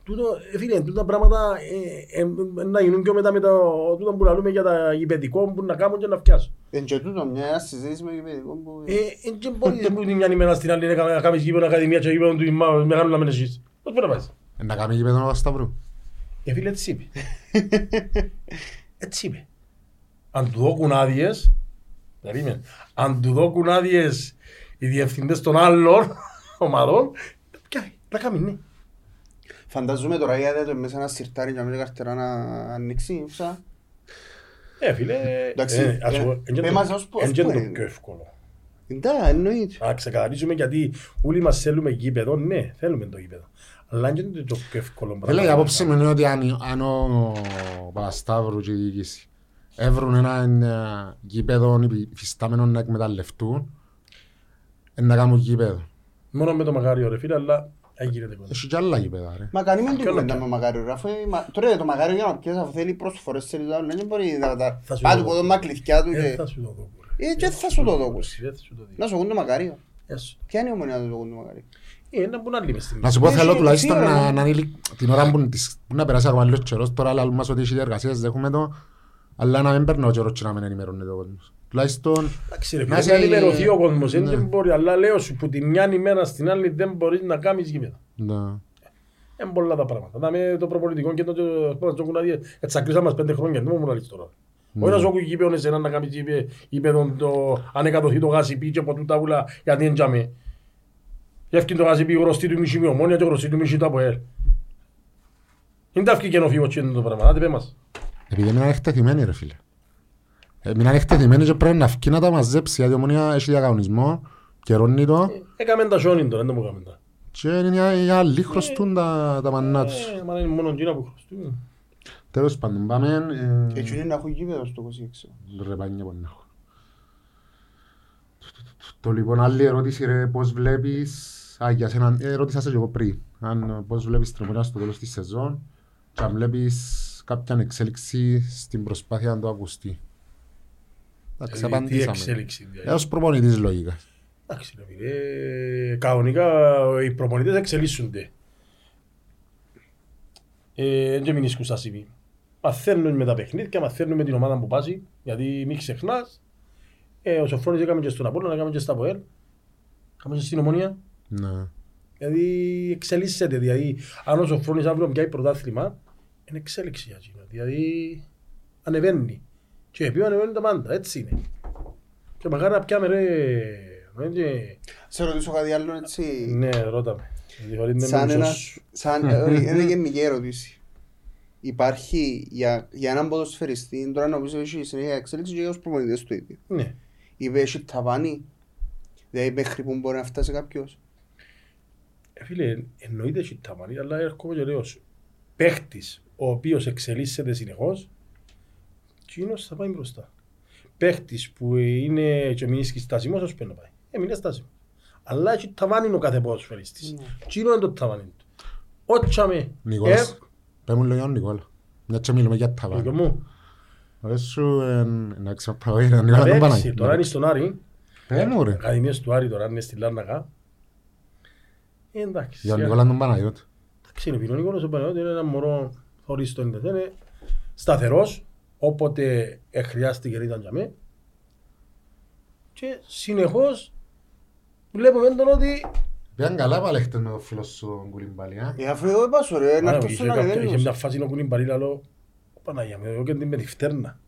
Ναι, Τούτο, ε, φίλε, τούτα πράγματα ε, ε, ε, να γίνουν και μετά με το τούτο που λαλούμε για τα γηπεδικό που να κάνουν και να φτιάσουν. Εν και τούτο μια συζήτηση με γηπαιδικό που... Ε, ε, και μπορείς που την μια ημέρα στην άλλη να κάνεις- να κάνεις γήπεδο ακαδημία και γήπεδο του μα- μεγάλου να μην εσείς. Πώς μπορεί να πάεις. Ε, Να κάνεις γήπεδο ο Σταυρού. Ε, φίλε, έτσι είπε. Έτσι είπε. Αν του δώκουν άδειες, περίμενε, αν του δώκουν άδειες οι διευθυντές των άλλων ομάδων, πιάει, να κάνει, ναι. Φανταζούμε τώρα η άδεια του μέσα ένα σιρτάρι για μια καρτερά να ανοίξει. Φσα. Ε, φίλε, Εντάξει, ε, ας ε, πω, εν και πες το- μας ως πώς εν και που το είναι. πιο εύκολο. Εντάξει, εννοείται. Να ξεκαθαρίσουμε γιατί όλοι μας θέλουμε γήπεδο, ναι, θέλουμε το γήπεδο. Αλλά αν και είναι το πιο εύκολο Φίλε, η απόψη μου είναι ότι αν, αν ο Παπασταύρου και η διοίκηση έβρουν ένα ε, γήπεδο υφιστάμενο να εκμεταλλευτούν, ε, να κάνουν γήπεδο. Μόνο με το μαγάριο ρε φίλε, αλλά δεν γίνεται κοντά. Έχει και άλλα γήπεδα ρε. Μα κάνει με την Ποιο κουβέντα να με Μακάριο. ρε, αφού η Μα- Τώρα το Μακάριο για να πιέσει αφού θέλει προσφορές θέλει το άλλο. Δεν μπορεί να τα Θα σου πάει το του πω. κοδόμα κλειδιά του Ε, και... θα σου το δω. Ε, και θα σου το δώκουσει. Δεν θα σου το δω. Να σου το Μακάριο. Ε, σου. Ποια είναι η ομονία του το κοντό Μακάριο. Ε, να μπουν άλλοι μες στην Να σου πω Έχει θέλω τουλάχιστον δύο, να, ρε. να είναι λι- την ώρα που, της- που να περάσει ακόμα λίγος καιρός, τώρα λέμε μας ότι έχει διεργασίες, δέχουμε το, αλλά να μην παίρνει ο καιρός και να μην ενημερώνεται ο κόσμος. Τουλάχιστον, Εντάξει ρε Να φίλε, είσαι- να ενημερωθεί ο κόσμος, Ναι. δεν μπορεί, αλλά λέω σου που τη μια ημέρα στην άλλη δεν μπορείς να κάνεις γήπεδο. ναι. Είναι πολλά τα πράγματα. Να με το προπολιτικό και το το το κουνάδι, έτσι ακρίσαμε μας πέντε χρόνια, δεν μου να λες τώρα. Όχι να σου ακούει γήπεδος εσένα να κάνεις γήπε- γήπεδο το αν εκατοθεί το γάσι πει και από τούτα ούλα γιατί δεν τζάμε. Γεύκει το γάσι πει γνωστή του μισή με ομόνια και γνωστή του μισή του από ελ. Είναι τα ευκήκε να φύγω και είναι το πράγμα, άντε πέ μας. Επειδή μείναν εκτεθειμένοι ρε φίλε. Ε, μείναν εκτεθειμένοι και πρέπει να φκεί να τα μαζέψει, γιατί η ομονία έχει διακανονισμό, καιρώνει το, Έκαμε τα σιόνι τώρα, δεν το μου έκαμε τα. και είναι για, για άλλοι χρωστούν τα, τα μανά τους. Ε, Μα είναι μόνο εκείνα που χρωστούν. Τέλος πάντων, πάμε, Και ε, έτσι είναι να έχουν γήπεδο στο 26. ρε πάνια που να έχω. Το λοιπόν άλλη ερώτηση ρε, πώς βλέπεις, α, για σένα, ε, ρώτησα σε και εγώ πριν, αν ε, πώς βλέπεις την ομονία στο τέλος της σεζόν και αν βλέπεις κάποια εξέλιξη στην προσπάθεια να το ακουστεί. Εντάξει, Ε, Τι απαντήσαμε. εξέλιξη. δηλαδή. Έως προπονητής λογικά. Εντάξει ρε φίλε, κανονικά οι προπονητές εξελίσσονται. Ε, Δεν μην ίσκουν στα σημεία. Μαθαίνουν με τα παιχνίδια, μαθαίνουν με την ομάδα που πάσει, γιατί μην ξεχνάς. Ε, ο Σοφρόνης έκαμε και στον Απόλλωνα, έκαμε και στα ΠΟΕΛ. Έκαμε και στην Ομονία. Ναι. Δηλαδή εξελίσσεται, δηλαδή αν ο Σοφρόνης αύριο πιάει πρωτάθλημα, είναι εξέλιξη για εκείνο. Δηλαδή ανεβαίνει. Και επειδή ανεβαίνει τα πάντα, έτσι είναι. Και μακάρι να πιάμε ρε... έτσι. Σε ρωτήσω κάτι άλλο έτσι. Ναι, ρώτα με. Δηλαδή, είναι Σαν μισός ένα, σου. σαν, ε, όχι, είναι γενική ερώτηση. Υπάρχει για, για έναν ποδοσφαιριστή, τώρα νομίζω έχει συνέχεια εξέλιξη και για τους προπονητές του ίδιου. Ναι. Είπε έχει ταβάνι, δηλαδή μέχρι που μπορεί να φτάσει κάποιος. Ε, Φίλε, εννοείται έχει ταμανί, αλλά έρχομαι και λέω σου. Παίχτης, ο οποίος εξελίσσεται συνεχώς, εκείνος θα πάει μπροστά. Παίχτης που είναι και μείνει στάσιμος, ας πρέπει να πάει. Ε, μην είναι στάσιμος. Αλλά έχει ταβάνι ο κάθε ποδοσφαιριστής. Ναι. Εκείνο είναι το ταβάνι του. Ότσαμε, Νικόλας, πες μου λόγια ο Νικόλα. Μια και μιλούμε για τα ε, βάρη. μου, Ωραίες σου, ε, να ξαπάω, ε, Νικόλα τον παίξει, Παναγί. τώρα είναι στον Άρη, Πες μου ρε, ακαδημίες του Άρη τώρα είναι στη Λάρνακα. Ε, εντάξει. για τον σιγά. Νικόλα τον Παναγιώτη. Εντάξει, είναι πει, ο Νικόλας ο Παναγιώτης είναι ένα μωρό χωρίς το ίντερνετ. Είναι σταθερός, όποτε ε, χρειάστηκε ήταν για μέ. Και συνεχώς βλέπουμε τον ότι Πήγαν καλά πάλι χτες με τον φίλο σου τον Κουλιμπάλη, α. Ε, αφού εγώ είπα σου ρε, να Άρα, έρθω είχε στον κάποια- είχε ανεβαίνους. μια φάση να κουνεί μπαρίλα, λέω, Παναγία μου, εγώ και την με τη φτέρνα.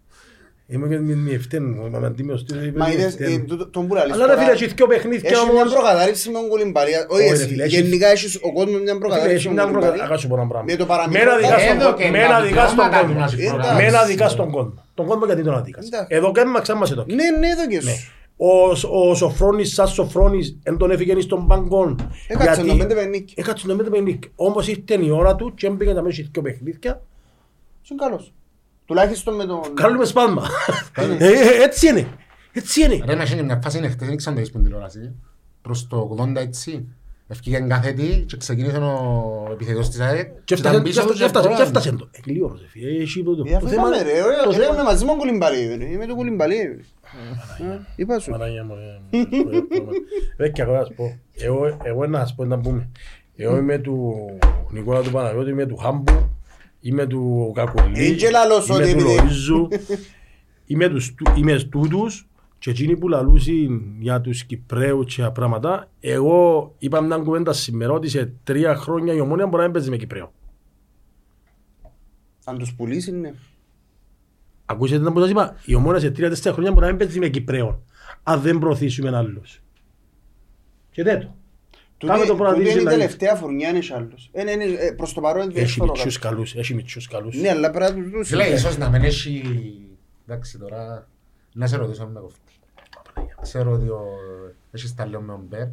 Είμαι και μη- μη ευτέν, είμαι αντίμιος του, είπε Μα μη είδες, ευτέν. ε, τούτο- τον που λαλείς Αλλά ρε τώρα, φίλε, έχει δυο παιχνίδια Έχει μια όμως. προκατάληψη με τον κολυμπαρία. Όχι Όχι, ρε εσύ, φίλε, έχει- γενικά έχεις ο κόσμος μια Φίλε, προκατάληψη έχει με μια τον προκα- κολυμπαρία. Αγά σου πω ένα πράγμα. Με το παραμικρό Μένα δικάς τα- στον Εδώ κόσμο. και Μένα τα δικάς στον δικαιώματα κόσμο. του να σου Εντάξει. Μένα προγραμμίσεις. δικάς στον κόσμο. Τον κόσμο γιατί τον αδίκας. Εντάξει. Εδώ και μα ξάμα σε το. Ναι, ναι, εδώ και Ναι. σου. Ο, ο Σοφρόνης, σαν Σοφρόνης, εν τον έφυγε στον μπαγκόν. Έκατσε Γιατί- τον πέντε πενίκι. Έκατσε τον πέντε πενίκι. Όμως ήρθε η ώρα του και έμπαιγε να μέσα και παιχνίδια. Είναι καλός. Τουλάχιστον με τον... Κάνουμε σπάσμα. Ε, ε, Έτσι είναι. Έτσι είναι. Ρε, να γίνει μια φάση είναι χτες, δεν ξέρω αν το έχεις που την τηλεόραση. Προς το 80 έτσι. Ευκήγε εγκάθετη και ξεκίνησε ο επιθετικός της ΑΕΚ. Και ήταν έφτασε- πίσω και του έφτασε- έφτασε- πρόλαβε. και έφτασε το. Ε, λίγο, ρε, φίλε. Έχει το- το- Ε, αφού το θέμα- είπαμε, ρε, το ωραία, θέμα- ρε, είμαι μαζί με τον κολυμπαρί, ρε. Είμαι το κολυμπαρί, ρε. Ε, Είπα σου. Παναγία μου, ε, ρε, και εγώ να σου πω. Εγώ- Εγώ να σας πω να πούμε. Εγώ είμαι του Νικόλα του Παναγιώτη, είμαι του Χάμπου, είμαι του Κακουλή, Εν και λαλώς είμαι ότι του επειδή- Λοΐζου, είμαι τους- του- είμαι στούτους και εκείνοι που λαλούσαν για τους Κυπρέους και τα πράγματα, εγώ είπα μια κουβέντα σήμερα ότι σε τρία χρόνια η ομόνια μπορεί να μην παίζει με Κυπρέο. Αν τους πουλήσεις, ναι. Ακούσατε να πω σας είπα, η ομόνια σε τρία-τέσσερα χρόνια μπορεί να μην παίζει με Κυπρέο, αν δεν προωθήσουμε άλλους. Και τέτοιο. Τούτη Κάμε το τούτη παραδείγμα είναι η να τελευταία φουρνιά, είναι κι άλλος. Ε, ναι, ναι, ε, Προς το παρόν είναι Έχει δύσκολο μητσούς κάτι. καλούς, έχει μητσούς καλούς. Ναι, αλλά πρέπει να τους δούσεις. Φίλε, ίσως να μην έχει... Εντάξει τώρα, να σε ρωτήσω με κοφτεί. Ξέρω ότι ο... έχεις τα λέω με τον Μπέρ.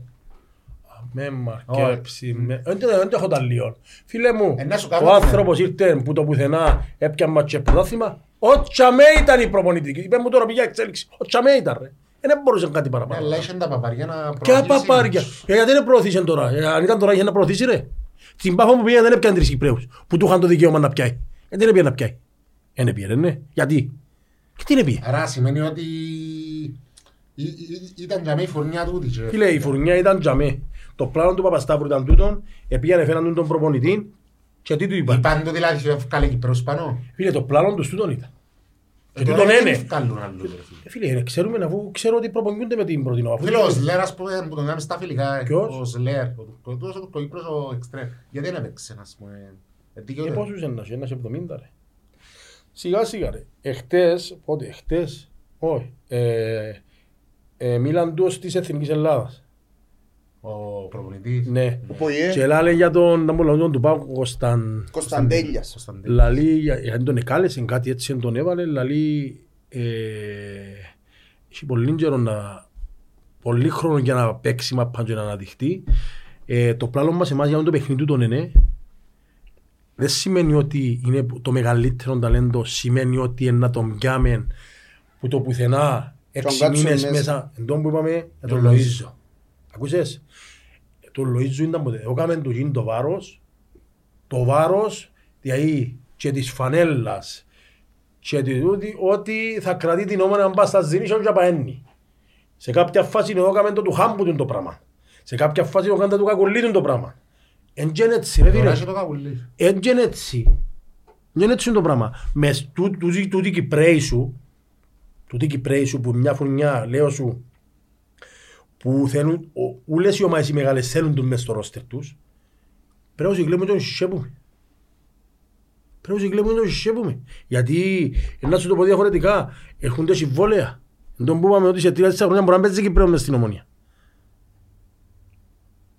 Με μαρκέψει, με... Δεν δεν έχω τα λίγο. Φίλε μου, Ε, να σου κάνω ο ένα. άνθρωπος ήρθε που το πουθενά έπιαν μάτσε πρωτάθλημα. Ο Τσαμέ ήταν η προπονητική. Είπε μου τώρα πήγε εξέλιξη. Ο Τσαμέ ήταν ρε. Ε, Δεν μπορούσε κάτι Ναι, παραπάνω. αλλά είχε τα παπαριά να Ποια προωθήσει. παπάρια. Ε, Γιατί δεν προωθήσε τώρα; Ε, Αν ήταν τώρα είχε να προωθήσει ρε. Στην Πάφο που πήγε δεν έπιαν τρεις Κυπρέους. Που του είχαν το δικαίωμα να πιάει. Ε, δεν έπιαν να πιάει. Δεν έπιαν, ναι. Γιατί; Και τι είναι πιέ. Άρα σημαίνει ότι ή- ή- ήταν για μένα η φουρνιά τούτη. και- Φίλε, η φουρνιά ήταν τζαμέ. Το πλάνο του Παπασταύρου ήταν τούτον, επήγανε φέραν τον τον προπονητή και τι του είπαν. Είπαν το δηλαδή ότι ευκάλε Κυπρός πάνω. Φίλε, το πλάνο τους τούτον ήταν. Και Ε, τώρα τούτον δεν είναι. ευκάλουν άλλους, ρε φίλε. Ε, Φίλε, ε, ξέρουμε αφού ξέρω ότι προπονιούνται με την πρώτη νόβα. Φίλε, ο Σλέρ, ας πούμε, που τον κάνουμε στα φιλικά, Ποιος; ο Σλέρ, ο Τουρκός, ο Τουρκοϊπρός, ο Εξτρέμ. Γιατί δεν έπαιξε, ας πούμε. Ε, Ε, δικαιούται. πόσους ένας, ένας 70 ρε. Σιγά σιγά ρε. Εχτες, πότε, εχτες, όχι. Ε, ε, μίλαν τους της Εθνικής Ελλάδας. Ο προπονητής. Ναι. Ο Πογιέ, Και λάλε για τον, να μου λέω, του Πάου Κωνσταν... Κωνσταντέλιας. Κωνσταντέλ. Λαλή, για- γιατί τον εκάλεσε κάτι έτσι τον έβαλε, λαλή, ε, έχει πολύ καιρό να, πολύ χρόνο για να παίξει μαπάν και να αναδειχτεί. Ε, το πλάνο μας εμάς για το παιχνίδι του τον είναι, δεν σημαίνει ότι είναι το μεγαλύτερο ταλέντο, σημαίνει ότι είναι να τον πιάμε που το πουθενά έξι κάτσουν μήνες μέσα. μέσα, εν τόν που είπαμε, για τον Τον Λοΐζο. Ακούσες, τον Λοΐζο ήταν ποτέ, έκαμε του γίνει το βάρος, το βάρος δηλαδή και της φανέλας και τη τούτη, ότι θα κρατεί την όμορφη να πας στα ζήνη και να παένει. Σε κάποια φάση εδώ έκαμε το του χάμπου του το πράγμα. Σε κάποια φάση εδώ έκαμε το του κακουλί του το πράγμα. Εν και είναι έτσι ρε Τώρα φίλε. έχει το καβουλί. Εν και είναι έτσι. Δεν είναι έτσι το πράγμα. Μες του- τούτη- τούτη Κυπρέη σου, τούτη Κυπρέη σου που μια φουρνιά λέω σου που θέλουν, ο- ούλες οι ομάδες οι μεγάλες θέλουν τον μες στο ρόστερ τους πρέπει να συγκλέμε τον σισέπουμε. Πρέπει να συγκλέμε τον σισέπουμε. Γιατί, να σου το πω διαφορετικά, έρχονται συμβόλαια. Εν τον που είπαμε ότι σε τρία χρόνια μπορεί να παίζει Κυπρέο μες στην ομονία.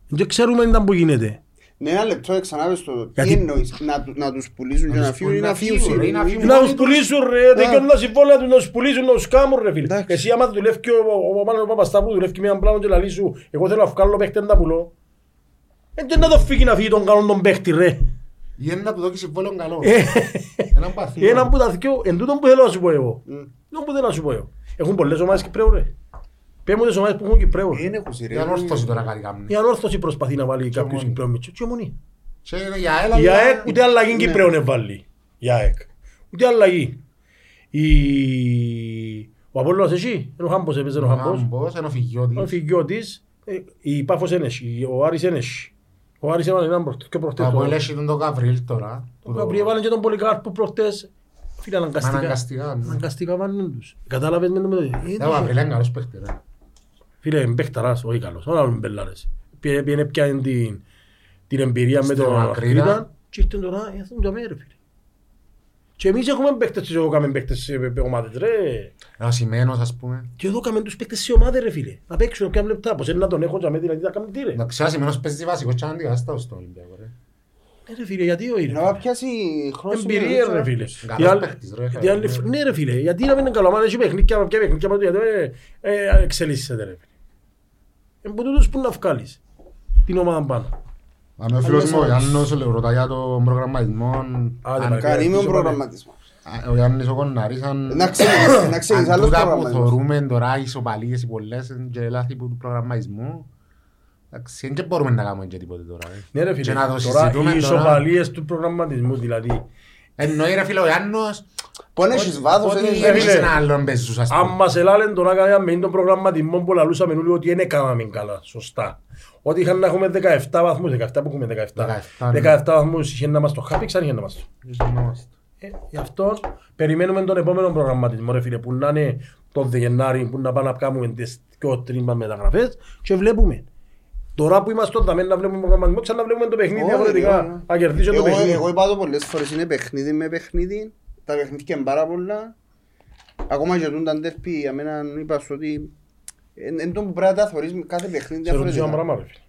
Δεν ξέρουμε ήταν που γίνεται. Ναι, ένα λεπτό ξανά πες το. Τι Γιατί- εννοείς, να, του- να τους πουλήσουν και να τους φύγουν ή πουλ- να να φύγουν, φύγουν. ρε, ή να φύγουν. Να τους πουλήσουν ρε, δεν κάνουν τα συμβόλαια τους, να τους πουλήσουν, να τους κάμουν ρε φίλε. Εντάξει. Εσύ άμα δουλεύει και ο, ο, ο, Μάνος Παπασταύρου δουλεύει με έναν πλάνο και λαλεί σου, εγώ θέλω να βγάλω παίχτη να τα πουλώ. Ε, δεν να το φύγει να φύγει τον καλόν τον παίχτη ρε. Ή είναι να του δώσει συμβόλαιο καλό. Ε, Έναν παθήμα. Έναν που τα δυο, εν τούτον που θέλω να σου πω εγώ. Μμ. Δεν που θέλω να σου πω εγώ. Έχουν πολλές ομάδες Κυπρέου ρε. Πες μου τις ομάδες που έχουν Κυπρέου. Δεν έχω σειρέ. Η ανόρθωση τώρα κάτι κάνει. Η ανόρθωση προσπαθεί να βάλει κάποιους μόνοι. Κυπρέου μητσούς και ομονή. Και για έλα, Η για- ΑΕΚ ούτε αλλαγή Ναι. Κυπρέου δεν βάλει. Η ΑΕΚ. Ούτε αλλαγή. Η... Ο Απόλλωνας εσύ, είναι ο Χάμπος, έπαιζε ο Ο Χάμπος. Χάμπος, ένα φυγιώτης. Ο φυγιώτης, ε, η Πάφος είναι εσύ, ο Άρης είναι εσύ. Ο Άρης έβαλε έναν προχτές και προχτές. Από το- ελέγχει τον το Γαβρίλ τώρα. Το Γαμπρί έβαλε και τον Πολυκάρπο προχτές. Φίλε, αναγκαστικά. Αναγκαστικά, ναι. Αναγκαστικά βάλουν τους. Κατάλαβες με το μεταξύ. Ε, Ναι, Ο Γαβρίλ είναι καλός παίχτης, ρε. Φίλε, είναι παίχταρας, όχι καλός. Όλα είναι μπελάρες. Πήγαινε πήγαινε πιάνε την, την εμπειρία με Στην τον Ακρίτα. Ακρίτα και ήρθε τώρα, ε, αυτόν για μέρα, φίλε. Και εμείς έχουμε παίχτες και εγώ κάνουμε παίχτες σε ομάδες ρε. Ένα σημαίνος ας πούμε. Και εδώ κάνουμε τους παίχτες σε ομάδες ρε φίλε. Να παίξουν ποια λεπτά. Πως είναι να τον έχω και αμέσως δηλαδή θα κάνουμε τι ρε. Εντάξει, ένα σημαίνος παίζει βασικός και αντικατάστατος στον Ολυμπιακό ρε. Ε, ρε φίλε γιατί όχι Να ρε. va πιάσει χρόνο Εμπειρία ρε φίλε. Καλός Οι άλλοι- παίχτης, ρε, οι άλλοι- χαίρομαι. Ναι ρε φίλε. Γιατί να μην είναι καλό. Αν έχει παιχνίκια, ποια παιχνίκια πάντου γιατί ε, ε, εξελίσσεται ρε φίλε. Εν που τούτος που να βγάλεις την ομάδα πάνω. Αν ο φίλος Άλλες μου ο ώρες. Γιάννος ρωτά για τον προγραμματισμό. Άντε, αν- παρακαλώ. Κάνει με Πίσω προγραμματισμός. α, Ο Γιάννης ο Κοννάρης αν... Να ξέρεις, να ξέρεις αν άλλος τούτα που προγραμματισμός. θωρούμε τώρα οι ισοπαλίες οι πολλές και λάθη του προγραμματισμού εντάξει, δεν μπορούμε να κάνουμε και τίποτε τώρα. ε. Ναι ρε Και φίλε. να το Τώρα συζητούμε οι τώρα. ισοπαλίες του προγραμματισμού δηλαδή. Εννοεί ρε φίλε ο Γιάννος Που αν έχεις βάθος, ότι δεν έχεις- ρε, εμείς φίλε, ένα άλλον παίζους ας Αν πούμε. μας ελάλεν τώρα κάναμε τον προγραμματισμό που λαλούσαμε όλοι ότι δεν έκαναμε καλά, σωστά. Ότι είχαν να έχουμε 17 βαθμούς, 17 που έχουμε 17. 17, ναι. 17 βαθμούς είχε να μας το χάπη, ξανά είχε να μας το. Ε, Γι' αυτός περιμένουμε τον επόμενο προγραμματισμό ρε φίλε που να είναι το Γενάρη που να πάμε να κάνουμε τις πιο τρίμα μεταγραφές και βλέπουμε. Τώρα που είμαστε τότε να βλέπουμε προγραμματισμό ξαναβλέπουμε το παιχνίδι Όχι, διαφορετικά. όχι. Να κερδίσω το Εγώ- παιχνίδι. Εγώ είπα το πολλές φορές, είναι παιχνίδι με παιχνίδι. Τα παιχνίδια είναι πάρα πολλά. Ακόμα και τον ταντέρπι, για μένα είπα σου ότι εν τω που πρέπει να τα θωρείς με κάθε παιχνίδι Σε ρωτήσω ένα διαφορετικά. πράγμα ρε φίλε.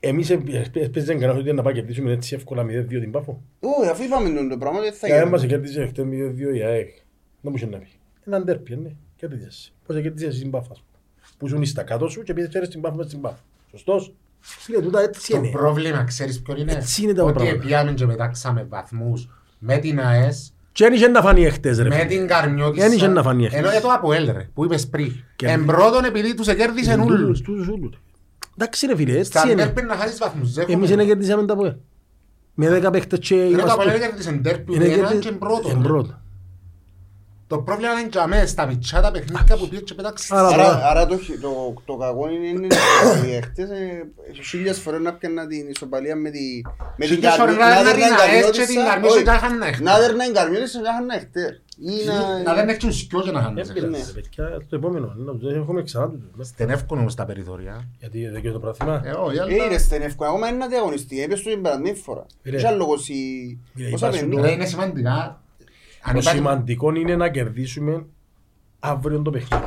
Εμείς έπαιζε κανένα ότι να πάει κερδίσουμε έτσι εύκολα 0-2 την Πάφο. Όχι, αφού είπαμε τον το πράγμα, δεν θα Κανένας μας γίνει. κέρδισε χτες 0-2 η ΑΕΚ. Δεν μου είχε να πει. Έναν τέρπι, ναι. Κέρδισες. Πώς κέρδισες εσύ την Πάφο. ας πούμε. Που ήσουν στα κάτω σου και πήγες φέρες την Πάφο μες στην Πάφο. Σωστός. Φίλε, τούτα έτσι Το είναι. πρόβλημα ξέρεις ποιο είναι; Έτσι είναι τα Ότι πράγματα. πιάμε και μετάξαμε βαθμούς με την ΑΕΣ Και δεν είχε να φανεί εχθές ρε με φίλε. την Καρμιώτισσα. Δεν είχε να φανεί εχθές. Ενώ για το Αποέλ ρε, που είπες πριν. Και- Εν πρώτον επειδή τους εκέρδισαν Τούτους, ούλους. τούτους ούλους. Εντάξει ρε φίλε, Στα έτσι είναι. ντέρπι να χάσεις βαθμούς. δέχομαι. Εμείς δεν κερδίσαμε τα πόε. Με δέκα παίχτες και Ενώ το είμαστε... Αποέλ έκερδισαν ντέρπι Είναι έναν κερδί- και εν πρώτον. Εν πρώτον. Το πρόβλημα είναι και αμέσως στα μητσά τα παιχνίδια που πήγες και πετάξεις. Άρα, Άρα, άρα το, το, το κακό είναι, είναι ότι χτες ε, χίλιες φορές να πιάνα την ισοπαλία με, τη, με την Χίλιες φορές Καρμιώτισσα. να δέρνα την ΑΕΣ και την Καρμιώτισσα και να χάνει να Να δέρνα την Καρμιώτισσα και να χάνει να χτες. Ή να- Να δεν έχεις σκιός και να χάνεις. Δεν πειράζει, ρε παιδιά, το επόμενο. να- Έχουμε ξανά τούτους. Στενεύκουν όμως τα περιθώρια. Γιατί δεν και το πράθυμα. Ε, όχι, Ε, αλλά... είναι στενεύκο. Ακόμα είναι να διαγωνιστεί. Έπαιζε το την περασμένη φορά. Ρε. Είχε λόγος η... Ρε, Πόσα υπάρχουν παιχνίδια. Ρε, είναι σημαντικά. Αν Το υπάρχει- σημαντικό είναι να κερδίσουμε αύριο το παιχνίδι.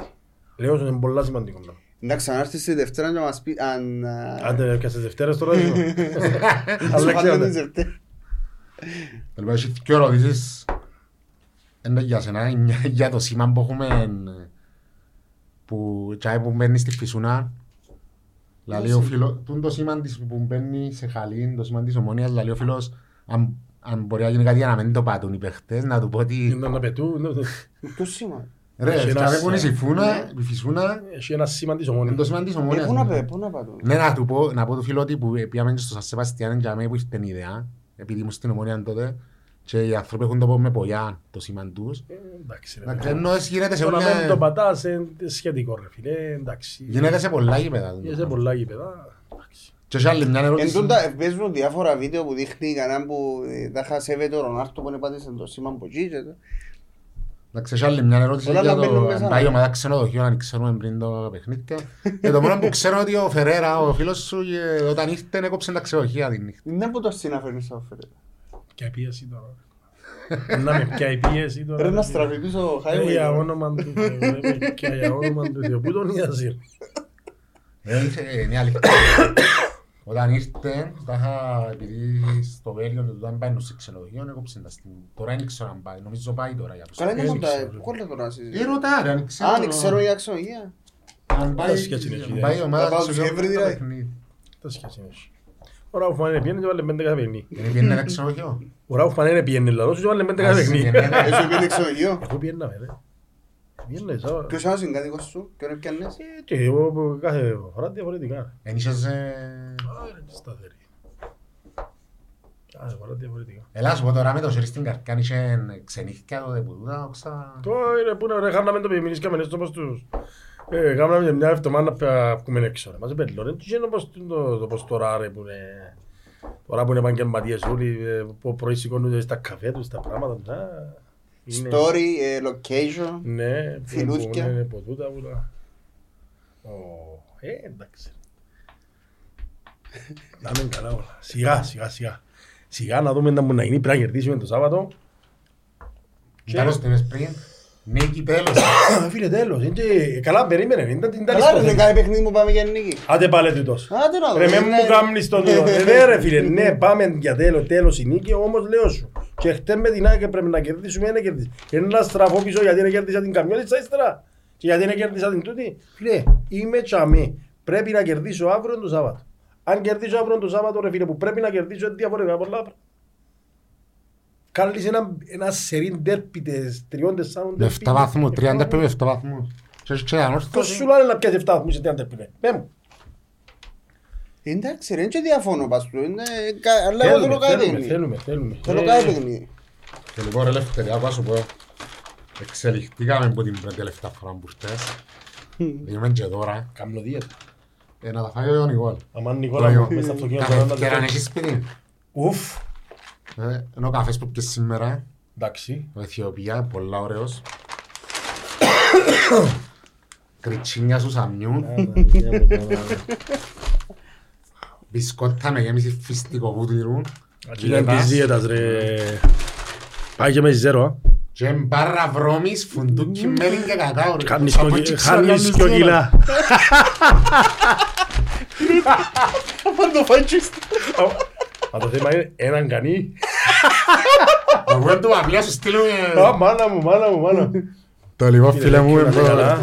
Λέω ότι είναι πολλά σημαντικό. πράγμα. Εντάξει, αν έρθεις τη Δευτέρα να μας πει αν... α, Άντε και στις Δευτέρες τώρα. σου Αλλά φάνε ξέρετε. τη Δευτέρα. Λοιπόν, έχει δύο ερωτήσεις. Ένα για σένα, μια για το σήμα που έχουμε ε, που τσάι που μπαίνει στη φυσούνα. Λαλεί ο φίλος, τούν το σήμα της που μπαίνει σε χαλή, το σήμα της ομόνιας, λαλεί ο φίλος, αν, αν μπορεί να γίνει κάτι για να μην το πάτουν οι παίχτες, να του πω ότι Είναι να πετούν. ναι, ναι. Ποιος σήμα; ρε, Έχει ένας τσάι που είναι σήμα. στη φούνα, η φυσούνα, Έχει ένα σήμα της είναι το ομόνιας. σήμα της Ε, ομόνιας. Πού να ναι. πέ, πού να πάω. Ναι, να του πω, να πω του φίλου ότι που πήγαμε στο Σαν Σεβαστιάν για μένα που ήρθε η ιδέα, επειδή ήμουν στην ομόνια τότε, και οι άνθρωποι έχουν το πω με πογιά το σήμα τους. Ε, Εντάξει ρε. Να παιδιά. ξέρω, εσύ γίνεται σε Το να όλα... μην το πατάς είναι σχετικό ρε φίλε. Εντάξει. Γίνεται σε πολλά γήπεδα. Γίνεται σε πολλά γήπεδα. Εντάξει. Και σε άλλη μια Εν ερώτηση. τούτα ε, παίζουν διάφορα βίντεο που δείχνει κανέναν που ε, τα χασεύεται ο Ρονάρτο που είναι πάτησε το σήμα από εκεί και το- Εντάξει, σε άλλη μια ερώτηση Όλα για να μπαίνουν το μέσα, αν πάει η ναι. ομάδα ξενοδοχείο, αν ξέρουμε πριν το παιχνίδι. Και το μόνο που ξέρω ότι ο Φερέρα, ο φίλος σου, ε, όταν ήρθε έκοψε τα ξενοδοχεία τη νύχτα. Είναι που το συναφέρνεις στα φέρε. Ποια πίεση τώρα. Να με πιάει πίεση τώρα. Ρε να ρε, στραφεί πίσω φίλε. Ε, Για highway. όνομα του Θεού. ρε, με πιάει, Για όνομα του Θεού. Πού τον νοιάζει. Ε, είχε- Είναι αλήθεια. Όταν ήρθε, τα είχα, επειδή στο Βέλγιο του δεν πάει σε ξενοδοχείο, έκοψε τα στην... Τώρα δεν ξέρω αν πάει, νομίζω πάει τώρα για Καλά είναι Δεν μόνο ξέρω. τα... Πού είναι τώρα να Ε, συζητήσω. ρωτά ρε, αν ξέρω. Αν ξέρω για ξενογεία. Αν πάει, Καλά σχέση είναι, αν φίλε. πάει η ομάδα Θα πάω ξενοδοχείο, τους Εύρη, το δηλαδή. παιχνίδι. Τα σχέση είναι. Ώρα που φάνε πιένε και βάλε πέντε κάθε παιχνίδι. Δεν πήγαινε ένα ξενοδοχείο. Ώρα που φάνε πιένε λαδός και βάλε πέντε κάθε Ας παιχνίδι. πήγαινε. Εσύ πήγαινε ξενογείο. Εγώ πιέναμε ρε. Πιένε σαν... Ποιος είναι ο συγκάτοικος σου, ποιον έπιανες; Ε, Και εγώ που κάθε φορά διαφορετικά. Εν είχες, ε, Άρα είναι σταθερή. Κάθε φορά διαφορετικά. Έλα σου πω τώρα με το σέρι στην καρκάνη είχε ξενύχια τότε που τούτα όξα... Τώρα είναι που είναι ρε, χάναμε το πιμινίσκαμε στο πως τους... Ε, κάναμε μια εβδομάδα να βγούμε έξω. ρε. Μας πελώνε. Τι είναι όπως το, το πως τώρα ρε που είναι... Τώρα που είναι επαγγελματίες όλοι, ε, που πρωί σηκώνονται στα καφέ τους, στα πράγματα. να, είναι- Story, ε, location. Ναι, που Φιλούθκια. είναι από τούτα που τα... Ω, Ε, εντάξει. Να είναι καλά όλα. Σιγά, σιγά, σιγά. Σιγά να δούμε να μου να γίνει, πρέπει να κερδίσουμε το Σάββατο. Τέλος την είπες πριν. Νίκη τέλος. Φίλε τέλος. είναι και- Καλά περίμενε. Ήταν την Καλά ρε, τάλιστα. είναι κάθε παιχνίδι μου πάμε για νίκη. Άντε πάλι τούτος. Άντε να δω. Ρε με ε, μου ναι. κάνεις τον τούτο. Ε, Ναι ρε φίλε, ναι πάμε για τέλος, τέλος η νίκη, όμως λέω σου. Και χτες με την ΑΕΚ πρέπει να κερδίσουμε, δεν κερδίσουμε. Είναι να στραφώ πίσω γιατί δεν κέρδισα την καμιόνιτσα ύστερα. Και γιατί δεν κέρδισα την τούτη. Φίλε, είμαι τσαμί. Πρέπει να κερδίσω αύριο το Σάββατο. Αν κερδίσω αύριο το Σάββατο ρε φίλε που πρέπει να κερδίσω είναι διαφορετικά πολλά πράγματα. Κάλεις ένα, ένα σερί ντέρπιτες, τριών τεσσάρων Με 7 βαθμούς, 30 πρέπει 7 βαθμούς. Και έχεις και Πώς ανόρθωση. σου λένε να πιάσεις 7 βαθμούς σε 30 ντέρπιτες. Πέ μου. Εντάξει ρε, είναι και διαφώνω πας του. είναι κα- Αλλά εγώ θέλω Θέλουμε, κάθε θέλουμε, παιχνίδι. θέλουμε, θέλουμε. Θέλω Ε, κάθε παιχνίδι. Και λοιπόν ρε Λευτέρη, άκουα σου πω. Εξελιχτήκαμε από την τελευταία φορά που ήρθες. Είμαι και τώρα. Κάμνω δίαιτα. Ε, να τα φάει ο Νικόλ. Αμάν Νικόλα μου, μες στο αυτοκίνητο τώρα να Καφέ, το αν έχεις σπίτι. Ουφ. Ε, Ενώ ο καφές που πιες σήμερα, Εντάξει. ο Αιθιοπία, πολλά ωραίος. Κριτσίνια σου σαμιού, μπισκότα με γέμιση φυστικό βούτυρου, Είναι της δίαιτας ρε. Πάει και με ζέρο. α. και μπάρα βρώμης, φουντούκι, μέλιν και κακάο. ρε. Κάνεις Από κο- εκεί ξέρω χάνεις κάνεις δυο όλα. κιλά. Αν το φάει και στο- Μα το θέμα είναι έναν κανεί. Εγώ του απλά σου στείλουμε... Α, μάνα μου, μάνα μου, μάνα μου. Το λοιπόν φίλε μου να είσαι καλά.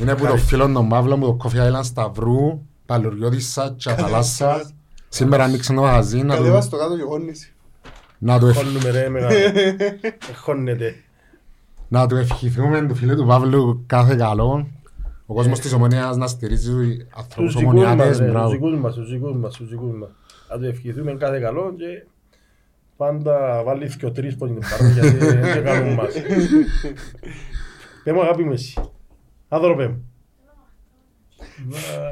είναι που το φίλο τον Παύλο μου το Coffee Island Σταυρού, Παλουριώτησα και Αθαλάσσας. Σήμερα ανοίξε το μαγαζί να Κατέβα του, στο κάτω και γόνισε. να του, ευχ- Χώνουμε ρε μεγάλο. Χώνεται. να του ευχηθούμε του φίλου του Παύλου κάθε καλό. Ο κόσμος της Ομονίας να στηρίζει ανθρώπους Τους δικούς μας ομονιάτες, ρε, τους μπράβο. δικούς μας, τους δικούς μας, τους δικούς μας. Να του ευχηθούμε κάθε καλό και πάντα βάλει και ο τρεις πως είναι πάρουν γιατί δεν κάνουν μας. Πέ μου αγάπη μου εσύ. Άδωρο πέ μου.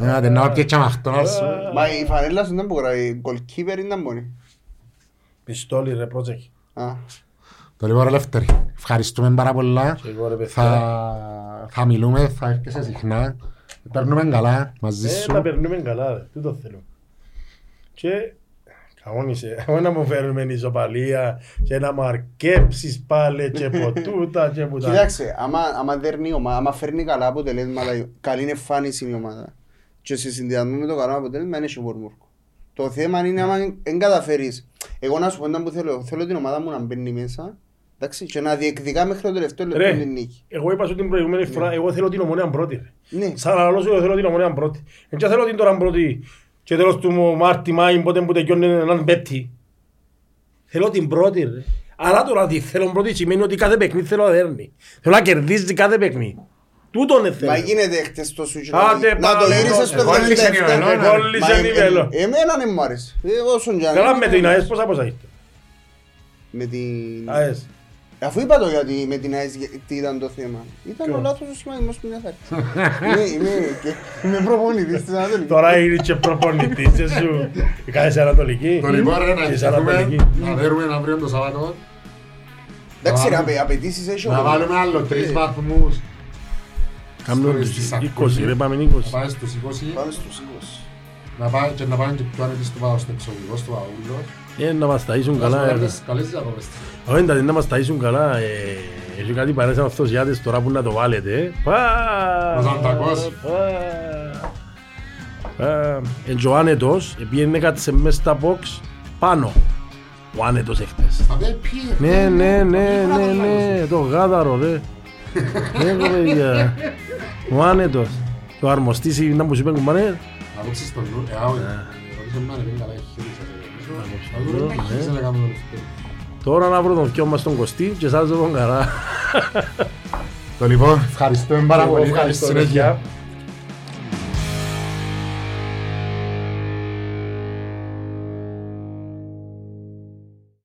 Να την να πιέτσα με αυτόν να σου. Μα η φανέλα σου ήταν που γράφει, goalkeeper ήταν μόνη. Πιστόλι ρε, πρόσεχε. Α, Το λοιπόν ρε Λεύτερη, ευχαριστούμε πάρα πολλά. Και εγώ ρε παιδιά. Θα, θα μιλούμε, θα έρχεσαι συχνά. Παίρνουμε καλά μαζί Ε, σου. τα περνούμε καλά, ρε. τούτο θέλω. Και καγόνισε, όχι να μου φέρουμε ισοπαλία και να μου αρκέψεις πάλι και ποτούτα και πουτά. Κοίταξε, άμα, άμα δέρνει η ομάδα, άμα φέρνει καλά αποτελέσματα, καλή εμφάνιση η ομάδα και σε συνδυασμό με το καλό αποτέλεσμα είναι σιωπορμούρκο. Το θέμα είναι άμα δεν καταφέρεις. Εγώ να σου πω έναν που θέλω, θέλω την ομάδα μου να μπαίνει μέσα εντάξει, και να διεκδικά μέχρι το τελευταίο λεπτό Ρε, την νίκη. εγώ είπα σου την προηγούμενη φορά, εγώ θέλω την ομονία πρώτη. ρε. Ναι, Σαν να λέω σου, εγώ θέλω την ομονία πρώτη. Εν και θέλω την τώρα πρώτη και τέλος του Μάρτι, Μάη, πότε που τελειώνει έναν πέπτη. Θέλω την πρώτη ρε. Αλλά τώρα τι θέλω πρώτη σημαίνει ότι κάθε παιχνίδι θέλω να δέρνει. Θέλω να κερδίζει κάθε παιχνίδι. Τούτον δεν θέλω. μα γίνεται χτες το σου Άντε, να το πάμε, γύρισες στο εγώ έλυσε 77. νιβέλο, εγώ Μα, έλυσε ε, νιβέλο. ε, Εμένα δεν μου άρεσε. Ε, όσον και αν Καλά είναι, με την ΑΕΣ πόσα πόσα έχετε. Με την... ΑΕΣ. Αφού είπα το γιατί με την ΑΕΣ γε- τι ήταν το θέμα. Ήταν Ποιο; ο λάθος ο σχηματισμός που μια θα έρθει. Είμαι- είμαι- και- Είμαι προπονητής της Ανατολικής. Τώρα είναι και προπονητής και σου. Κάνεις Ανατολική. Το λοιπόν ρε, να Είσαι ευχηθούμε, Ανατολική. να δέρουμε αύριο το Σαββατό. Εντάξει ρε, Να απαι- απαιτήσεις έχει ο Να κόσμος. βάλουμε άλλο τρεις βαθμούς. Κάνουμε Στις τους 20, ακούσεις. ρε πάμε Να 20. πάμε στους 20. Πάμε στους 20. Να πάμε και να πάμε και πιο ανέτης του πάω στο εξωγικό, στο Παούλο. Ε, να μας ταΐσουν καλά. ε. Καλές διακοπές. Όχι, εντάξει, να μας ταΐσουν καλά. ε, Έχει κάτι παρέας σαν αυτός γιάτες τώρα που να το βάλετε. ε. Πα! Μας αντακώς. Πα! Πα! Εν και ο άνετος, επειδή κάτσε μες στα box, πάνω. Ο άνετος εχθές. Στα VIP. Ναι, ναι, ναι, ναι, ναι, το γάδαρο, ρε. Ναι, ρε, παιδιά. Ο άνετος. Και ο αρμοστής είναι που σου είπε κουμπάνε. Να δείξεις τον νου. Ε, όχι. Ρωτήσε εμένα, είναι καλά, έχει Τώρα να βρω τον δυο μας τον Κωστή και σας τον καλά. Το λοιπόν, ευχαριστούμε πάρα Εγώ πολύ. Καλή ευχαριστώ, συνέχεια. παιδιά.